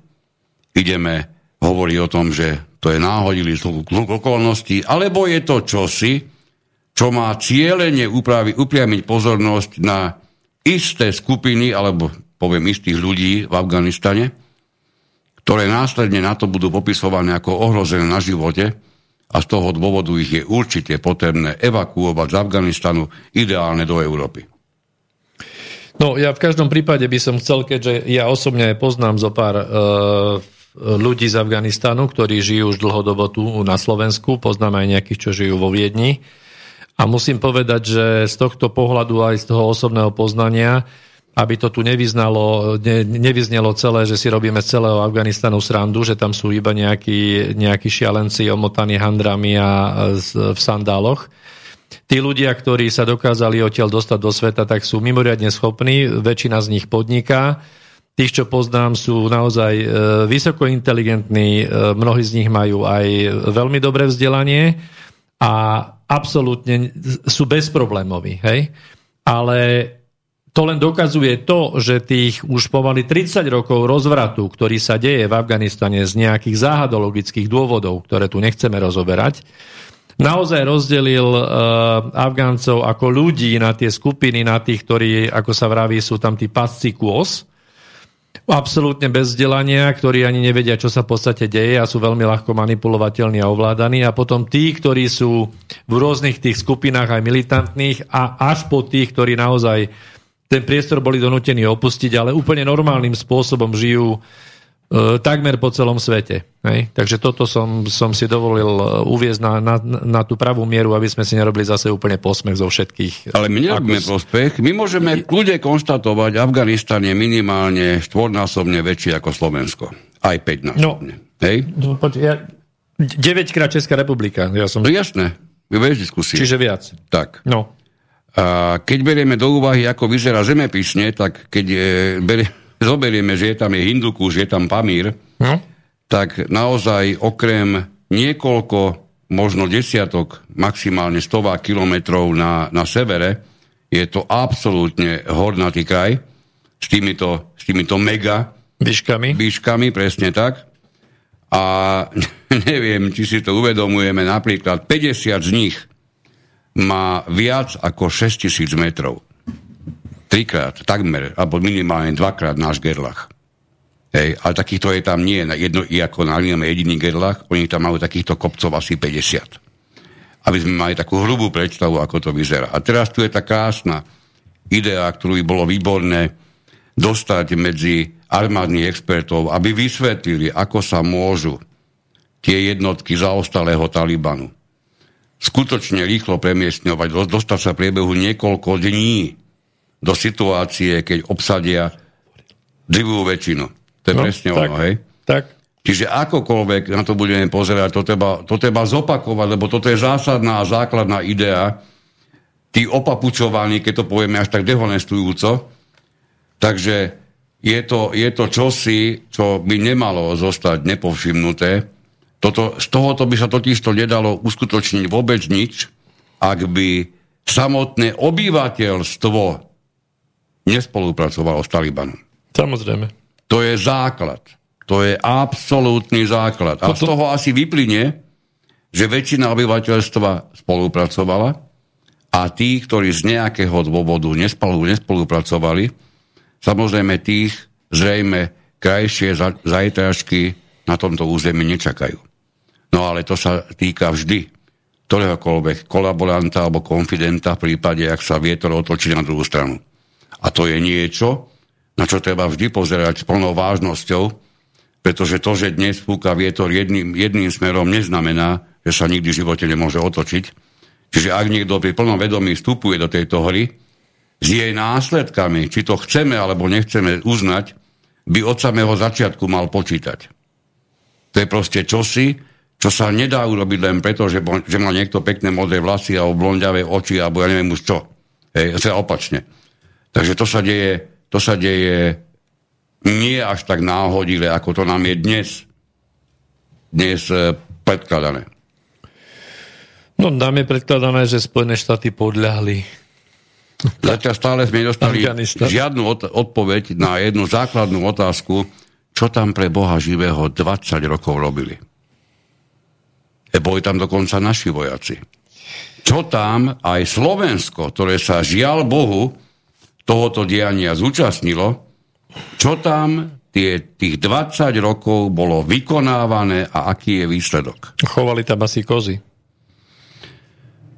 Speaker 2: ideme hovoriť o tom, že to je náhodilý zluk okolností, alebo je to čosi, čo má cieľene upravi, upriamiť pozornosť na isté skupiny, alebo poviem istých ľudí v Afganistane, ktoré následne na to budú popisované ako ohrozené na živote a z toho dôvodu ich je určite potrebné evakuovať z Afganistanu ideálne do Európy.
Speaker 1: No ja v každom prípade by som chcel, keďže ja osobne poznám zo pár uh, ľudí z Afganistanu, ktorí žijú už dlhodobo tu na Slovensku, poznám aj nejakých, čo žijú vo Viedni. A musím povedať, že z tohto pohľadu aj z toho osobného poznania, aby to tu nevyznalo, ne, nevyznelo celé, že si robíme celého Afganistanu srandu, že tam sú iba nejakí, nejakí šialenci omotaní handrami a v sandáloch. Tí ľudia, ktorí sa dokázali odtiaľ dostať do sveta, tak sú mimoriadne schopní, väčšina z nich podniká. Tých, čo poznám, sú naozaj e, vysoko inteligentní, e, mnohí z nich majú aj veľmi dobré vzdelanie a absolútne sú bezproblémoví. Hej? Ale to len dokazuje to, že tých už pomaly 30 rokov rozvratu, ktorý sa deje v Afganistane z nejakých záhadologických dôvodov, ktoré tu nechceme rozoberať, naozaj rozdelil uh, Afgáncov ako ľudí na tie skupiny, na tých, ktorí, ako sa vraví, sú tam tí pasci kôz, absolútne bez vzdelania, ktorí ani nevedia, čo sa v podstate deje a sú veľmi ľahko manipulovateľní a ovládaní. A potom tí, ktorí sú v rôznych tých skupinách aj militantných a až po tých, ktorí naozaj ten priestor boli donútení opustiť, ale úplne normálnym spôsobom žijú takmer po celom svete. Hej? Takže toto som, som si dovolil e, uviezť na, na, na tú pravú mieru, aby sme si nerobili zase úplne posmech zo všetkých.
Speaker 2: Ale my nerobíme prospech. My môžeme kľude konštatovať, Afganistan je minimálne štvornásobne väčší ako Slovensko. Aj 5 násobne. No, Hej?
Speaker 1: No, ja, 9 krát Česká republika. Ja som...
Speaker 2: No jasné. Vieš diskusie.
Speaker 1: Čiže viac.
Speaker 2: Tak.
Speaker 1: No.
Speaker 2: A keď berieme do úvahy, ako vyzerá zemepisne, tak keď je, berie, zoberieme, že je tam je Hindukuš, je tam Pamír, no. tak naozaj okrem niekoľko, možno desiatok, maximálne stová kilometrov na, na severe, je to absolútne hornatý kraj s týmito, s týmito mega
Speaker 1: výškami.
Speaker 2: výškami, presne tak. A *laughs* neviem, či si to uvedomujeme, napríklad 50 z nich má viac ako 6000 metrov trikrát, takmer, alebo minimálne dvakrát náš Gerlach. Hej, ale takýchto je tam nie jedno, ako na jediný Gerlach, oni tam majú takýchto kopcov asi 50. Aby sme mali takú hrubú predstavu, ako to vyzerá. A teraz tu je tá krásna idea, ktorú by bolo výborné dostať medzi armádnych expertov, aby vysvetlili, ako sa môžu tie jednotky zaostalého Talibanu skutočne rýchlo premiestňovať, dostať sa priebehu niekoľko dní do situácie, keď obsadia drivú väčšinu. To je no, presne tak, ono, hej?
Speaker 1: Tak.
Speaker 2: Čiže akokoľvek na to budeme pozerať, to treba, to treba zopakovať, lebo toto je zásadná a základná idea, tí opapučovaní, keď to povieme až tak dehonestujúco. Takže je to, je to čosi, čo by nemalo zostať nepovšimnuté. Toto, z tohoto by sa totiž to nedalo uskutočniť vôbec nič, ak by samotné obyvateľstvo nespolupracovalo s Talibanom.
Speaker 1: Samozrejme.
Speaker 2: To je základ. To je absolútny základ. A Potom... z toho asi vyplyne, že väčšina obyvateľstva spolupracovala a tí, ktorí z nejakého dôvodu nespolu, nespolupracovali, samozrejme tých zrejme krajšie zajtražky na tomto území nečakajú. No ale to sa týka vždy ktoréhokoľvek kolaboranta alebo konfidenta v prípade, ak sa vietor otočí na druhú stranu. A to je niečo, na čo treba vždy pozerať s plnou vážnosťou, pretože to, že dnes fúka vietor jedným, jedným smerom, neznamená, že sa nikdy v živote nemôže otočiť. Čiže ak niekto pri plnom vedomí vstupuje do tejto hry, s jej následkami, či to chceme alebo nechceme uznať, by od samého začiatku mal počítať. To je proste čosi, čo sa nedá urobiť len preto, že, že má niekto pekné modré vlasy alebo blondiavé oči, alebo ja neviem už čo. Hej, opačne. Takže to sa deje, to sa deje nie až tak náhodile, ako to nám je dnes, dnes e, predkladané.
Speaker 1: No, nám je predkladané, že Spojené štáty podľahli.
Speaker 2: Zatiaľ stále sme nedostali žiadnu od- odpoveď na jednu základnú otázku, čo tam pre Boha živého 20 rokov robili. E boli tam dokonca naši vojaci. Čo tam aj Slovensko, ktoré sa žiaľ Bohu tohoto diania zúčastnilo, čo tam tie, tých 20 rokov bolo vykonávané a aký je výsledok.
Speaker 1: Chovali tam asi kozy.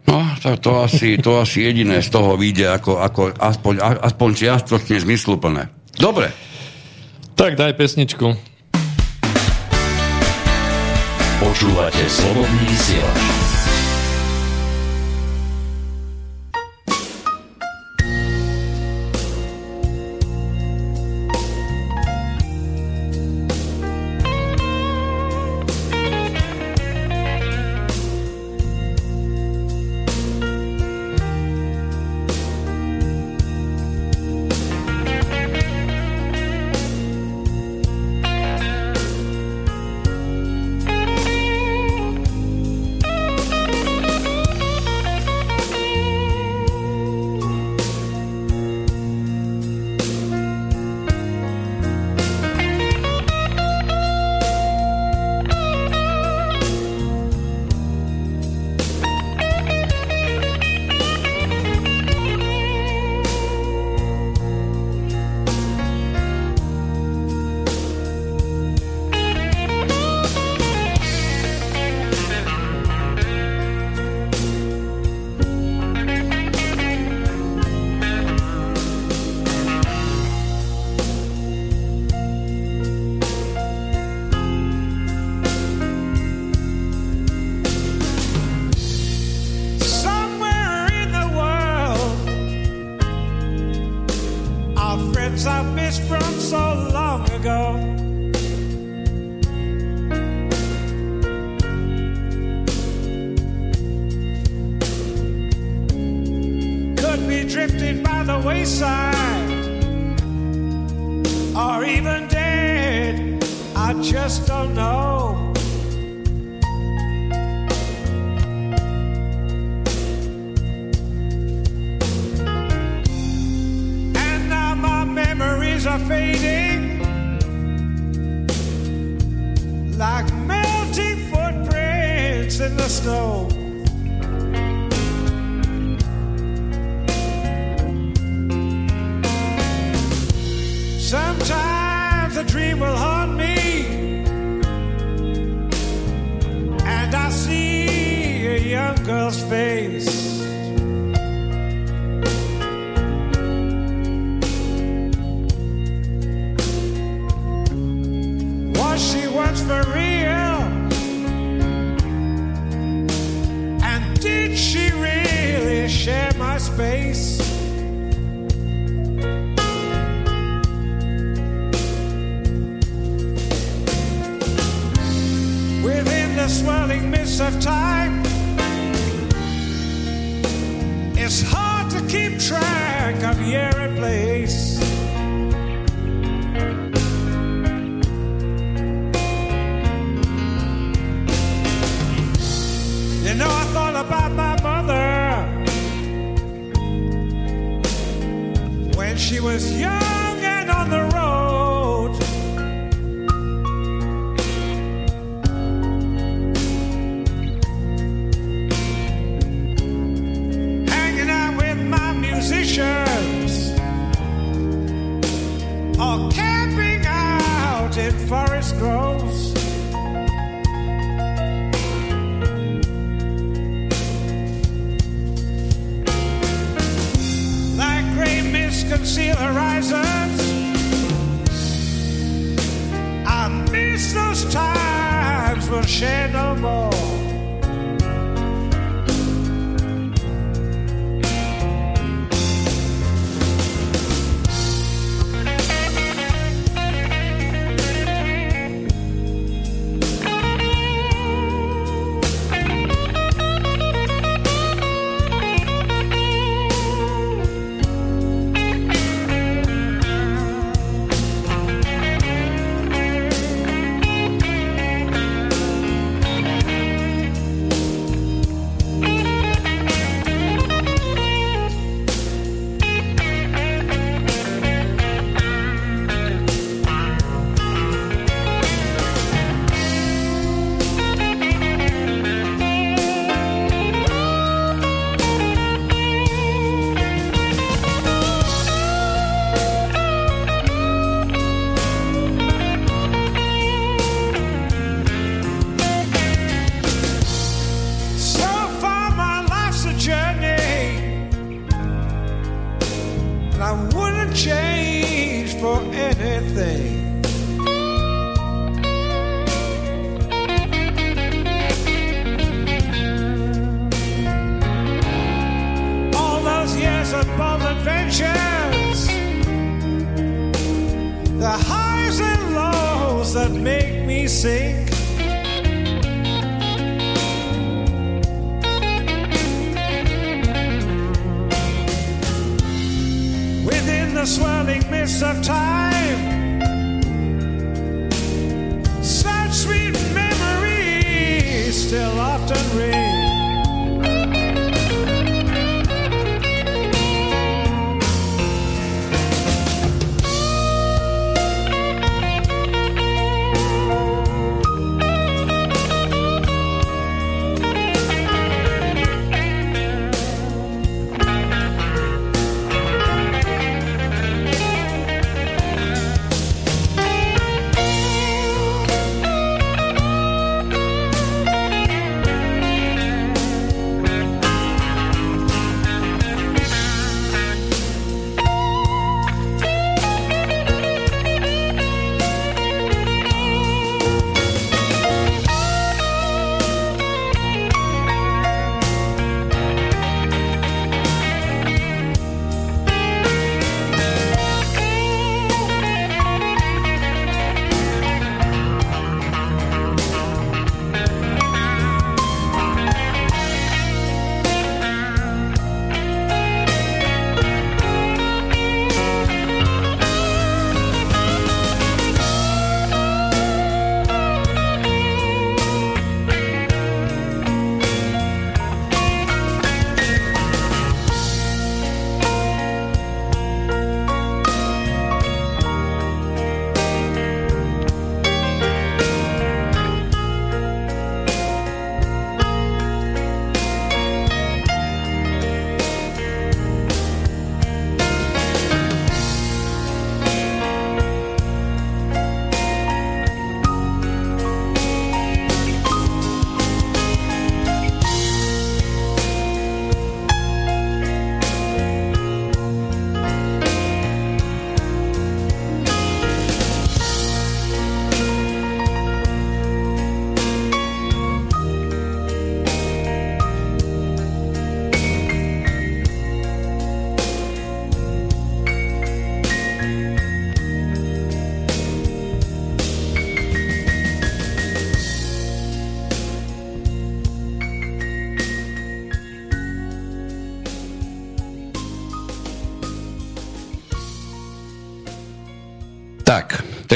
Speaker 2: No, to, to, asi, to asi jediné z toho vyjde ako, ako aspoň, aspoň čiastočne zmysluplné. Dobre.
Speaker 4: Tak daj pesničku. Počúvate slobodný vysielač.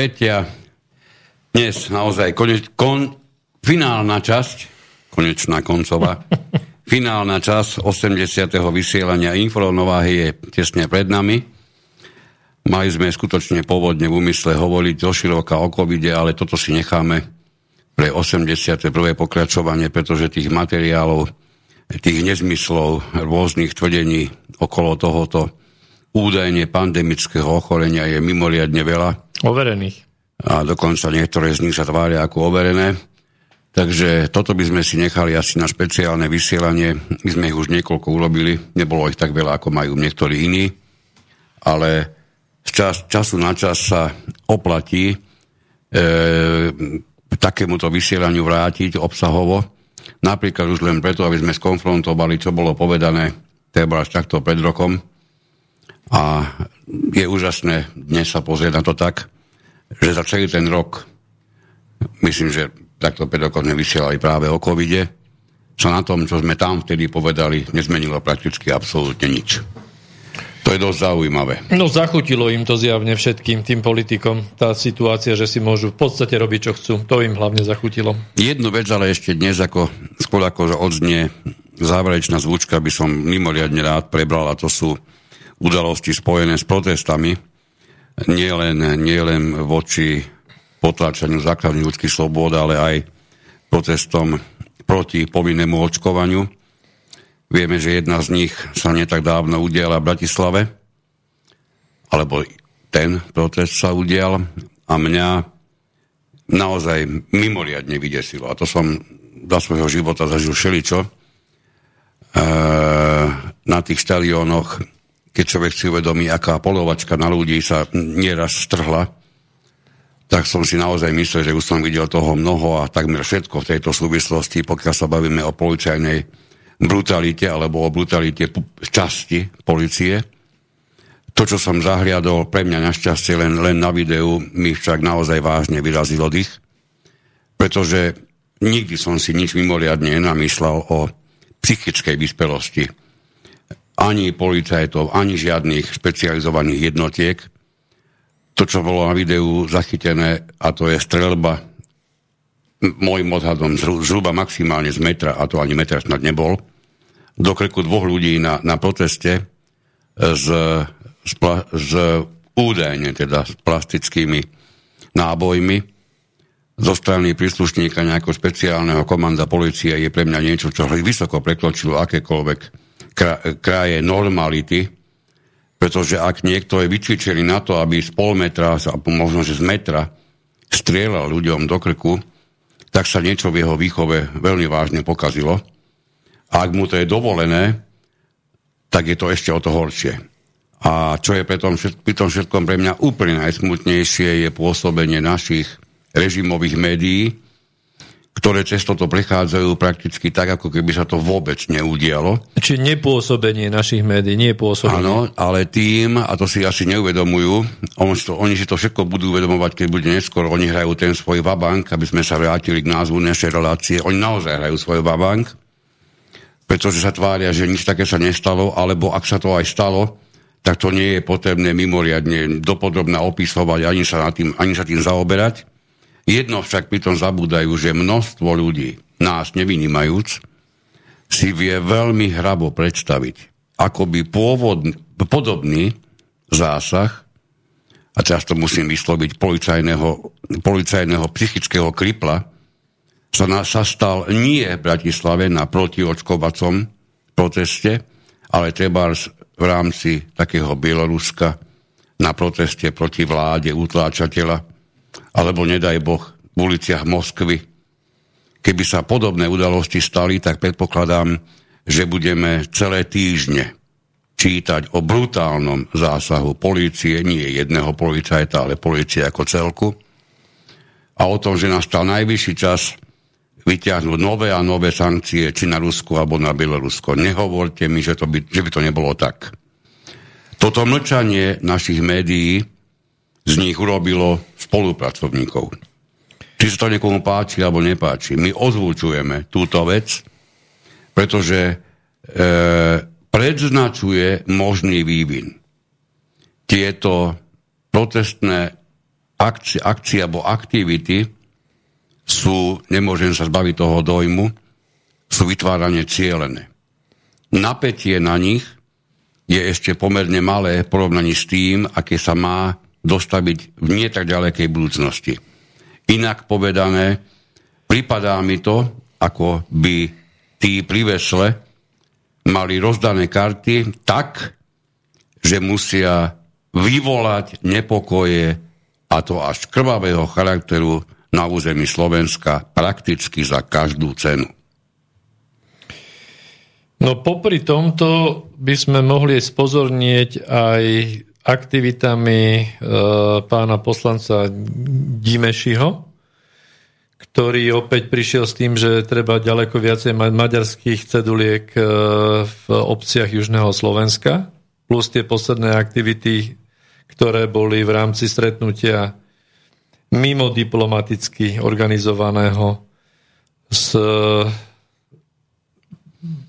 Speaker 2: Tretia, dnes naozaj koneč, kon, finálna časť, konečná koncová, *laughs* finálna časť 80. vysielania Infronováhy je tesne pred nami. Mali sme skutočne pôvodne v úmysle hovoriť do široka o covide, ale toto si necháme pre 81. pokračovanie, pretože tých materiálov, tých nezmyslov, rôznych tvrdení okolo tohoto údajne pandemického ochorenia je mimoriadne veľa.
Speaker 1: Overených.
Speaker 2: A dokonca niektoré z nich sa tvária ako overené. Takže toto by sme si nechali asi na špeciálne vysielanie. My sme ich už niekoľko urobili, nebolo ich tak veľa, ako majú niektorí iní, ale z čas, času na čas sa oplatí e, takémuto vysielaniu vrátiť obsahovo. Napríklad už len preto, aby sme skonfrontovali, čo bolo povedané treba až takto pred rokom. A je úžasné dnes sa pozrieť na to tak, že za celý ten rok, myslím, že takto 5 rokov sme vysielali práve o covide, sa na tom, čo sme tam vtedy povedali, nezmenilo prakticky absolútne nič. To je dosť zaujímavé.
Speaker 1: No zachutilo im to zjavne všetkým tým politikom, tá situácia, že si môžu v podstate robiť, čo chcú. To im hlavne zachutilo.
Speaker 2: Jednu vec ale ešte dnes, ako, skôr ako odznie záverečná zvučka, by som mimoriadne rád prebral, a to sú udalosti spojené s protestami, nielen nie len voči potláčaniu základných ľudských slobôd, ale aj protestom proti povinnému očkovaniu. Vieme, že jedna z nich sa netak dávno udiala v Bratislave, alebo ten protest sa udial a mňa naozaj mimoriadne vydesilo. A to som za svojho života zažil všeličo. E, na tých štadiónoch keď človek si uvedomí, aká polovačka na ľudí sa nieraz strhla tak som si naozaj myslel, že už som videl toho mnoho a takmer všetko v tejto súvislosti, pokiaľ sa bavíme o policajnej brutalite alebo o brutalite časti policie. To, čo som zahliadol, pre mňa našťastie len, len na videu, mi však naozaj vážne vyrazilo dých, pretože nikdy som si nič mimoriadne nenamyslel o psychickej vyspelosti ani policajtov, ani žiadnych špecializovaných jednotiek. To, čo bolo na videu zachytené, a to je strelba môjim odhadom zhruba maximálne z metra, a to ani metra snad nebol, do krku dvoch ľudí na, na proteste s, s, pla, s údajne teda s plastickými nábojmi zo strany príslušníka nejakého špeciálneho komanda policie je pre mňa niečo, čo vysoko prekročilo akékoľvek kraje normality, pretože ak niekto je vycvičený na to, aby z pol metra, možno že z metra, strieľal ľuďom do krku, tak sa niečo v jeho výchove veľmi vážne pokazilo. A ak mu to je dovolené, tak je to ešte o to horšie. A čo je pri tom, pri tom všetkom pre mňa úplne najsmutnejšie, je pôsobenie našich režimových médií, ktoré cez toto prechádzajú prakticky tak, ako keby sa to vôbec neudialo.
Speaker 1: Či nepôsobenie našich médií, nie pôsobenie.
Speaker 2: Áno, ale tým, a to si asi neuvedomujú, on to, oni si to všetko budú uvedomovať, keď bude neskôr, oni hrajú ten svoj vabank, aby sme sa vrátili k názvu našej relácie. Oni naozaj hrajú svoj vabank, pretože sa tvária, že nič také sa nestalo, alebo ak sa to aj stalo, tak to nie je potrebné mimoriadne dopodrobne opisovať, ani sa, tým, ani sa tým zaoberať Jedno však pritom zabúdajú, že množstvo ľudí, nás nevynímajúc, si vie veľmi hrabo predstaviť, ako by pôvodný, podobný zásah, a teraz to musím vysloviť, policajného, policajného psychického kripla, sa, na, sa stal nie v Bratislave na protiočkovacom proteste, ale treba v rámci takého Bieloruska na proteste proti vláde utláčateľa, alebo nedaj Boh v uliciach Moskvy. Keby sa podobné udalosti stali, tak predpokladám, že budeme celé týždne čítať o brutálnom zásahu polície, nie jedného policajta, ale polície ako celku, a o tom, že nastal najvyšší čas vyťahnuť nové a nové sankcie, či na Rusku alebo na Bielorusko. Nehovorte mi, že, to by, že by to nebolo tak. Toto mlčanie našich médií z nich urobilo spolupracovníkov. Či sa to niekomu páči alebo nepáči. My ozvučujeme túto vec, pretože e, predznačuje možný vývin. Tieto protestné akcie, akcie alebo aktivity sú, nemôžem sa zbaviť toho dojmu, sú vytváranie cieľené. Napätie na nich je ešte pomerne malé v porovnaní s tým, aké sa má dostaviť v nie tak ďalekej budúcnosti. Inak povedané, pripadá mi to, ako by tí pri mali rozdané karty tak, že musia vyvolať nepokoje a to až krvavého charakteru na území Slovenska prakticky za každú cenu.
Speaker 1: No popri tomto by sme mohli spozornieť aj aktivitami e, pána poslanca Dimešiho, ktorý opäť prišiel s tým, že treba ďaleko viacej mať maďarských ceduliek e, v obciach Južného Slovenska, plus tie posledné aktivity, ktoré boli v rámci stretnutia mimo diplomaticky organizovaného s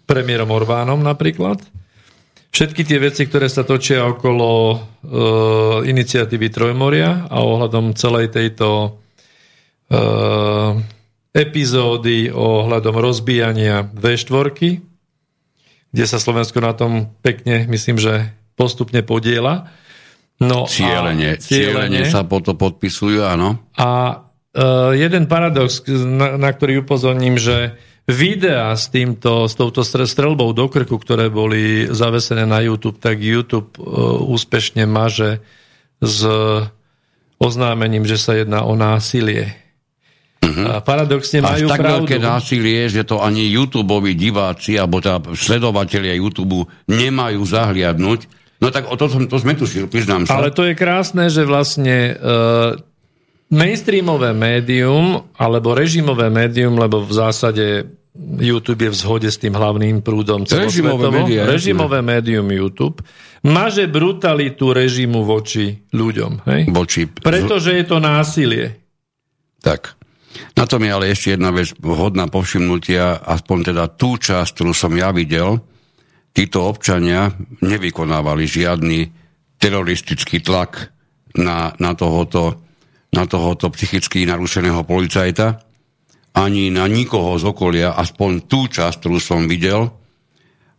Speaker 1: premiérom Orbánom napríklad. Všetky tie veci, ktoré sa točia okolo e, iniciatívy Trojmoria a ohľadom celej tejto e, epizódy ohľadom rozbíjania V4, kde sa Slovensko na tom pekne, myslím, že postupne podiela.
Speaker 2: No cieľene, cieľene sa po to podpisujú, áno.
Speaker 1: A e, jeden paradox, na, na ktorý upozorním, že videá s, týmto, s touto strelbou do krku, ktoré boli zavesené na YouTube, tak YouTube uh, úspešne maže s oznámením, že sa jedná o násilie. Uh-huh. A paradoxne Až majú tak pravdu.
Speaker 2: veľké násilie, že to ani YouTube diváci, alebo teda sledovatelia YouTube nemajú zahliadnúť. No tak o to, to sme tu priznám
Speaker 1: sa. Ale to je krásne, že vlastne uh, mainstreamové médium alebo režimové médium, lebo v zásade YouTube je v zhode s tým hlavným prúdom.
Speaker 2: Režimové, média,
Speaker 1: režimové médium YouTube maže brutalitu režimu voči ľuďom. Hej?
Speaker 2: Voči...
Speaker 1: Pretože je to násilie.
Speaker 2: Tak. Na tom je ale ešte jedna vec hodná povšimnutia, aspoň teda tú časť, ktorú som ja videl, títo občania nevykonávali žiadny teroristický tlak na, na, tohoto, na tohoto psychicky narušeného policajta, ani na nikoho z okolia, aspoň tú časť, ktorú som videl.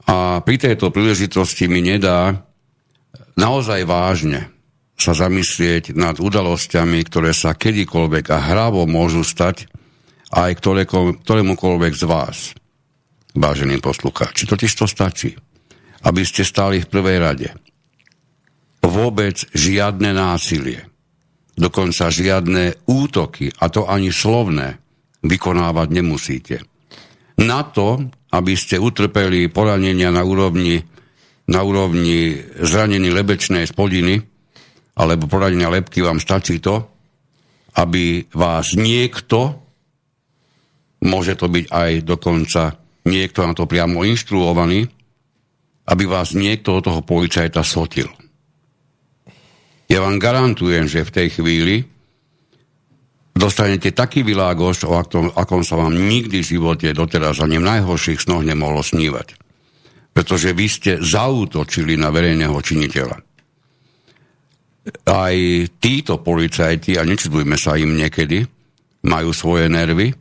Speaker 2: A pri tejto príležitosti mi nedá naozaj vážne sa zamyslieť nad udalosťami, ktoré sa kedykoľvek a hravo môžu stať aj ktorémukoľvek z vás, vážení poslucháči. Totiž to stačí, aby ste stáli v prvej rade. Vôbec žiadne násilie, dokonca žiadne útoky, a to ani slovné, vykonávať nemusíte. Na to, aby ste utrpeli poranenia na úrovni na úrovni zranení lebečnej spodiny alebo poradenia lepky vám stačí to, aby vás niekto, môže to byť aj dokonca niekto na to priamo inštruovaný, aby vás niekto od toho policajta sotil. Ja vám garantujem, že v tej chvíli dostanete taký vylágoš, o akom, akom sa vám nikdy v živote doteraz ani v najhorších snoch nemohlo snívať pretože vy ste zautočili na verejného činiteľa. Aj títo policajti, a nečudujme sa im niekedy, majú svoje nervy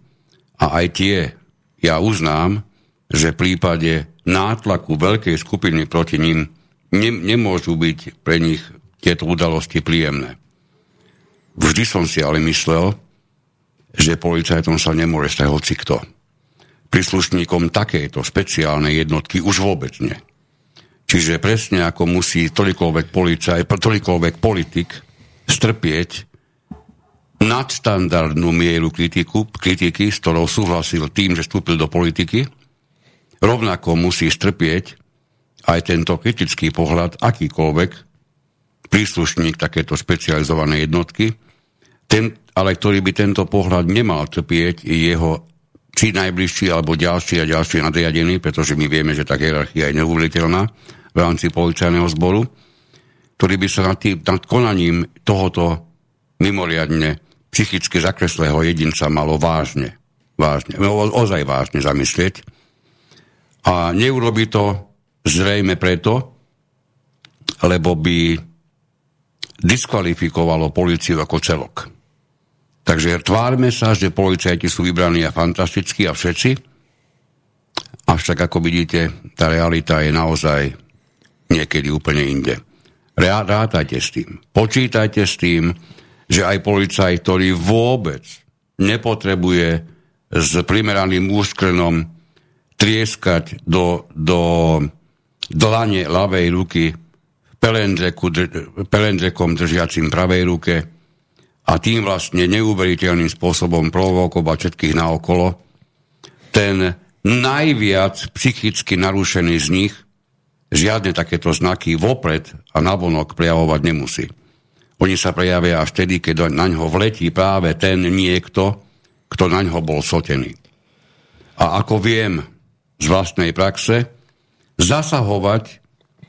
Speaker 2: a aj tie, ja uznám, že v prípade nátlaku veľkej skupiny proti ním ne, nemôžu byť pre nich tieto udalosti príjemné. Vždy som si ale myslel, že policajtom sa nemôže stať hoci kto príslušníkom takejto špeciálnej jednotky už vôbec nie. Čiže presne ako musí toľkoľvek, policaj, toľkoľvek politik strpieť nadštandardnú mieru kritiku, kritiky, s ktorou súhlasil tým, že vstúpil do politiky, rovnako musí strpieť aj tento kritický pohľad akýkoľvek príslušník takéto špecializovanej jednotky, ten, ale ktorý by tento pohľad nemal trpieť, je jeho či najbližší, alebo ďalší a ďalší nadriadený, pretože my vieme, že tá hierarchia je neuveriteľná v rámci policajného zboru, ktorý by sa nad, tým, nad konaním tohoto mimoriadne psychicky zakreslého jedinca malo vážne, vážne, o, ozaj vážne zamyslieť. A neurobi to zrejme preto, lebo by diskvalifikovalo policiu ako celok. Takže tvárme sa, že policajti sú vybraní a fantastickí a všetci. Avšak, ako vidíte, tá realita je naozaj niekedy úplne inde. Rátajte s tým. Počítajte s tým, že aj policaj, ktorý vôbec nepotrebuje s primeraným úškrnom trieskať do, do dlane ľavej ruky pelendrekom držiacim pravej ruke, a tým vlastne neuveriteľným spôsobom provokovať všetkých naokolo, ten najviac psychicky narušený z nich žiadne takéto znaky vopred a navonok prejavovať nemusí. Oni sa prejavia až vtedy, keď na ňo vletí práve ten niekto, kto na ňo bol sotený. A ako viem z vlastnej praxe, zasahovať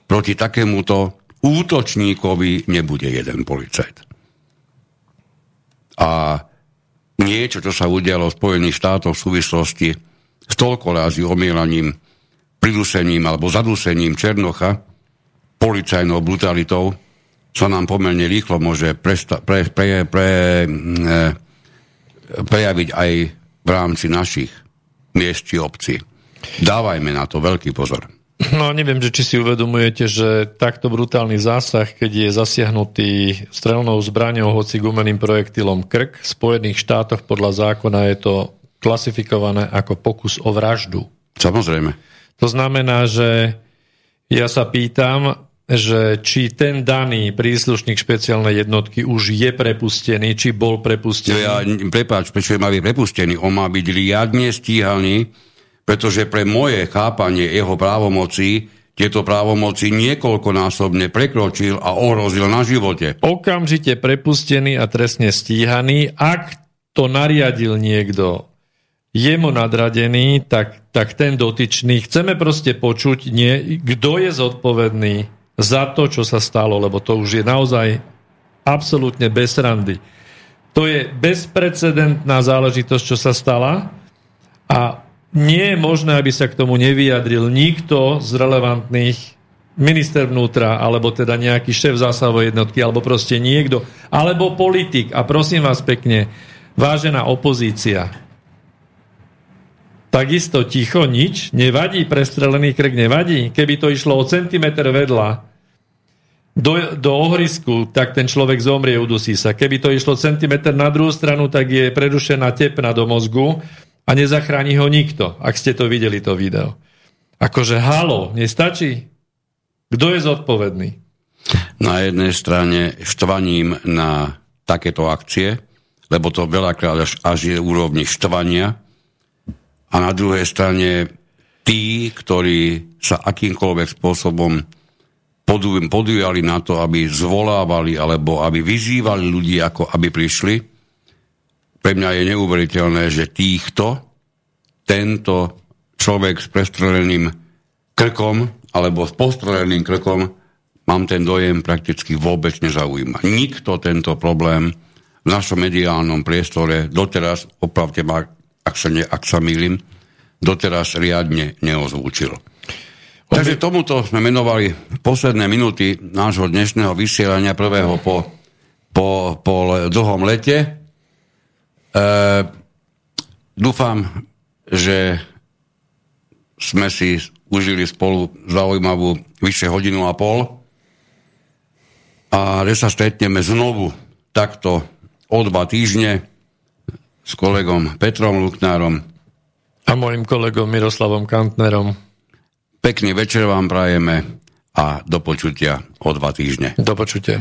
Speaker 2: proti takémuto útočníkovi nebude jeden policajt a niečo, čo sa udialo v Spojených štátoch v súvislosti s toľko rázy omielaním, pridusením alebo zadusením Černocha, policajnou brutalitou, sa nám pomerne rýchlo môže presta- pre, pre, pre, e, prejaviť aj v rámci našich miest či obcí. Dávajme na to veľký pozor.
Speaker 1: No neviem, že či si uvedomujete, že takto brutálny zásah, keď je zasiahnutý strelnou zbraňou, hoci gumeným projektilom krk, v Spojených štátoch podľa zákona je to klasifikované ako pokus o vraždu.
Speaker 2: Samozrejme.
Speaker 1: To znamená, že ja sa pýtam, že či ten daný príslušník špeciálnej jednotky už je prepustený, či bol prepustený.
Speaker 2: Ja, prepáč, prečo je má byť prepustený? On má byť riadne stíhaný pretože pre moje chápanie jeho právomocí tieto právomoci niekoľkonásobne prekročil a ohrozil na živote.
Speaker 1: Okamžite prepustený a trestne stíhaný, ak to nariadil niekto jemu nadradený, tak, tak ten dotyčný, chceme proste počuť, nie, kto je zodpovedný za to, čo sa stalo, lebo to už je naozaj absolútne bez randy. To je bezprecedentná záležitosť, čo sa stala a nie je možné, aby sa k tomu nevyjadril nikto z relevantných minister vnútra, alebo teda nejaký šéf zásahovej jednotky, alebo proste niekto, alebo politik. A prosím vás pekne, vážená opozícia, takisto ticho, nič, nevadí, prestrelený krk nevadí. Keby to išlo o centimetr vedľa do, do ohrisku, tak ten človek zomrie, udusí sa. Keby to išlo centimetr na druhú stranu, tak je prerušená tepna do mozgu a nezachráni ho nikto, ak ste to videli, to video. Akože halo, nestačí? Kto je zodpovedný?
Speaker 2: Na jednej strane štvaním na takéto akcie, lebo to veľakrát až, až je úrovni štvania, a na druhej strane tí, ktorí sa akýmkoľvek spôsobom podujali na to, aby zvolávali alebo aby vyzývali ľudí, ako aby prišli. Pre mňa je neuveriteľné, že týchto tento človek s prestreleným krkom alebo s postreleným krkom mám ten dojem prakticky vôbec nezaujíma. Nikto tento problém v našom mediálnom priestore doteraz, opravte ma, ak sa, ne, ak sa milím, doteraz riadne neozvúčil. Takže tomuto sme menovali posledné minúty nášho dnešného vysielania prvého po, po, po dlhom lete. E, dúfam, že sme si užili spolu zaujímavú vyše hodinu a pol a že sa stretneme znovu takto o dva týždne s kolegom Petrom Luknárom.
Speaker 1: A mojim kolegom Miroslavom Kantnerom.
Speaker 2: Pekný večer vám prajeme a do počutia o dva týždne.
Speaker 1: Do počutia.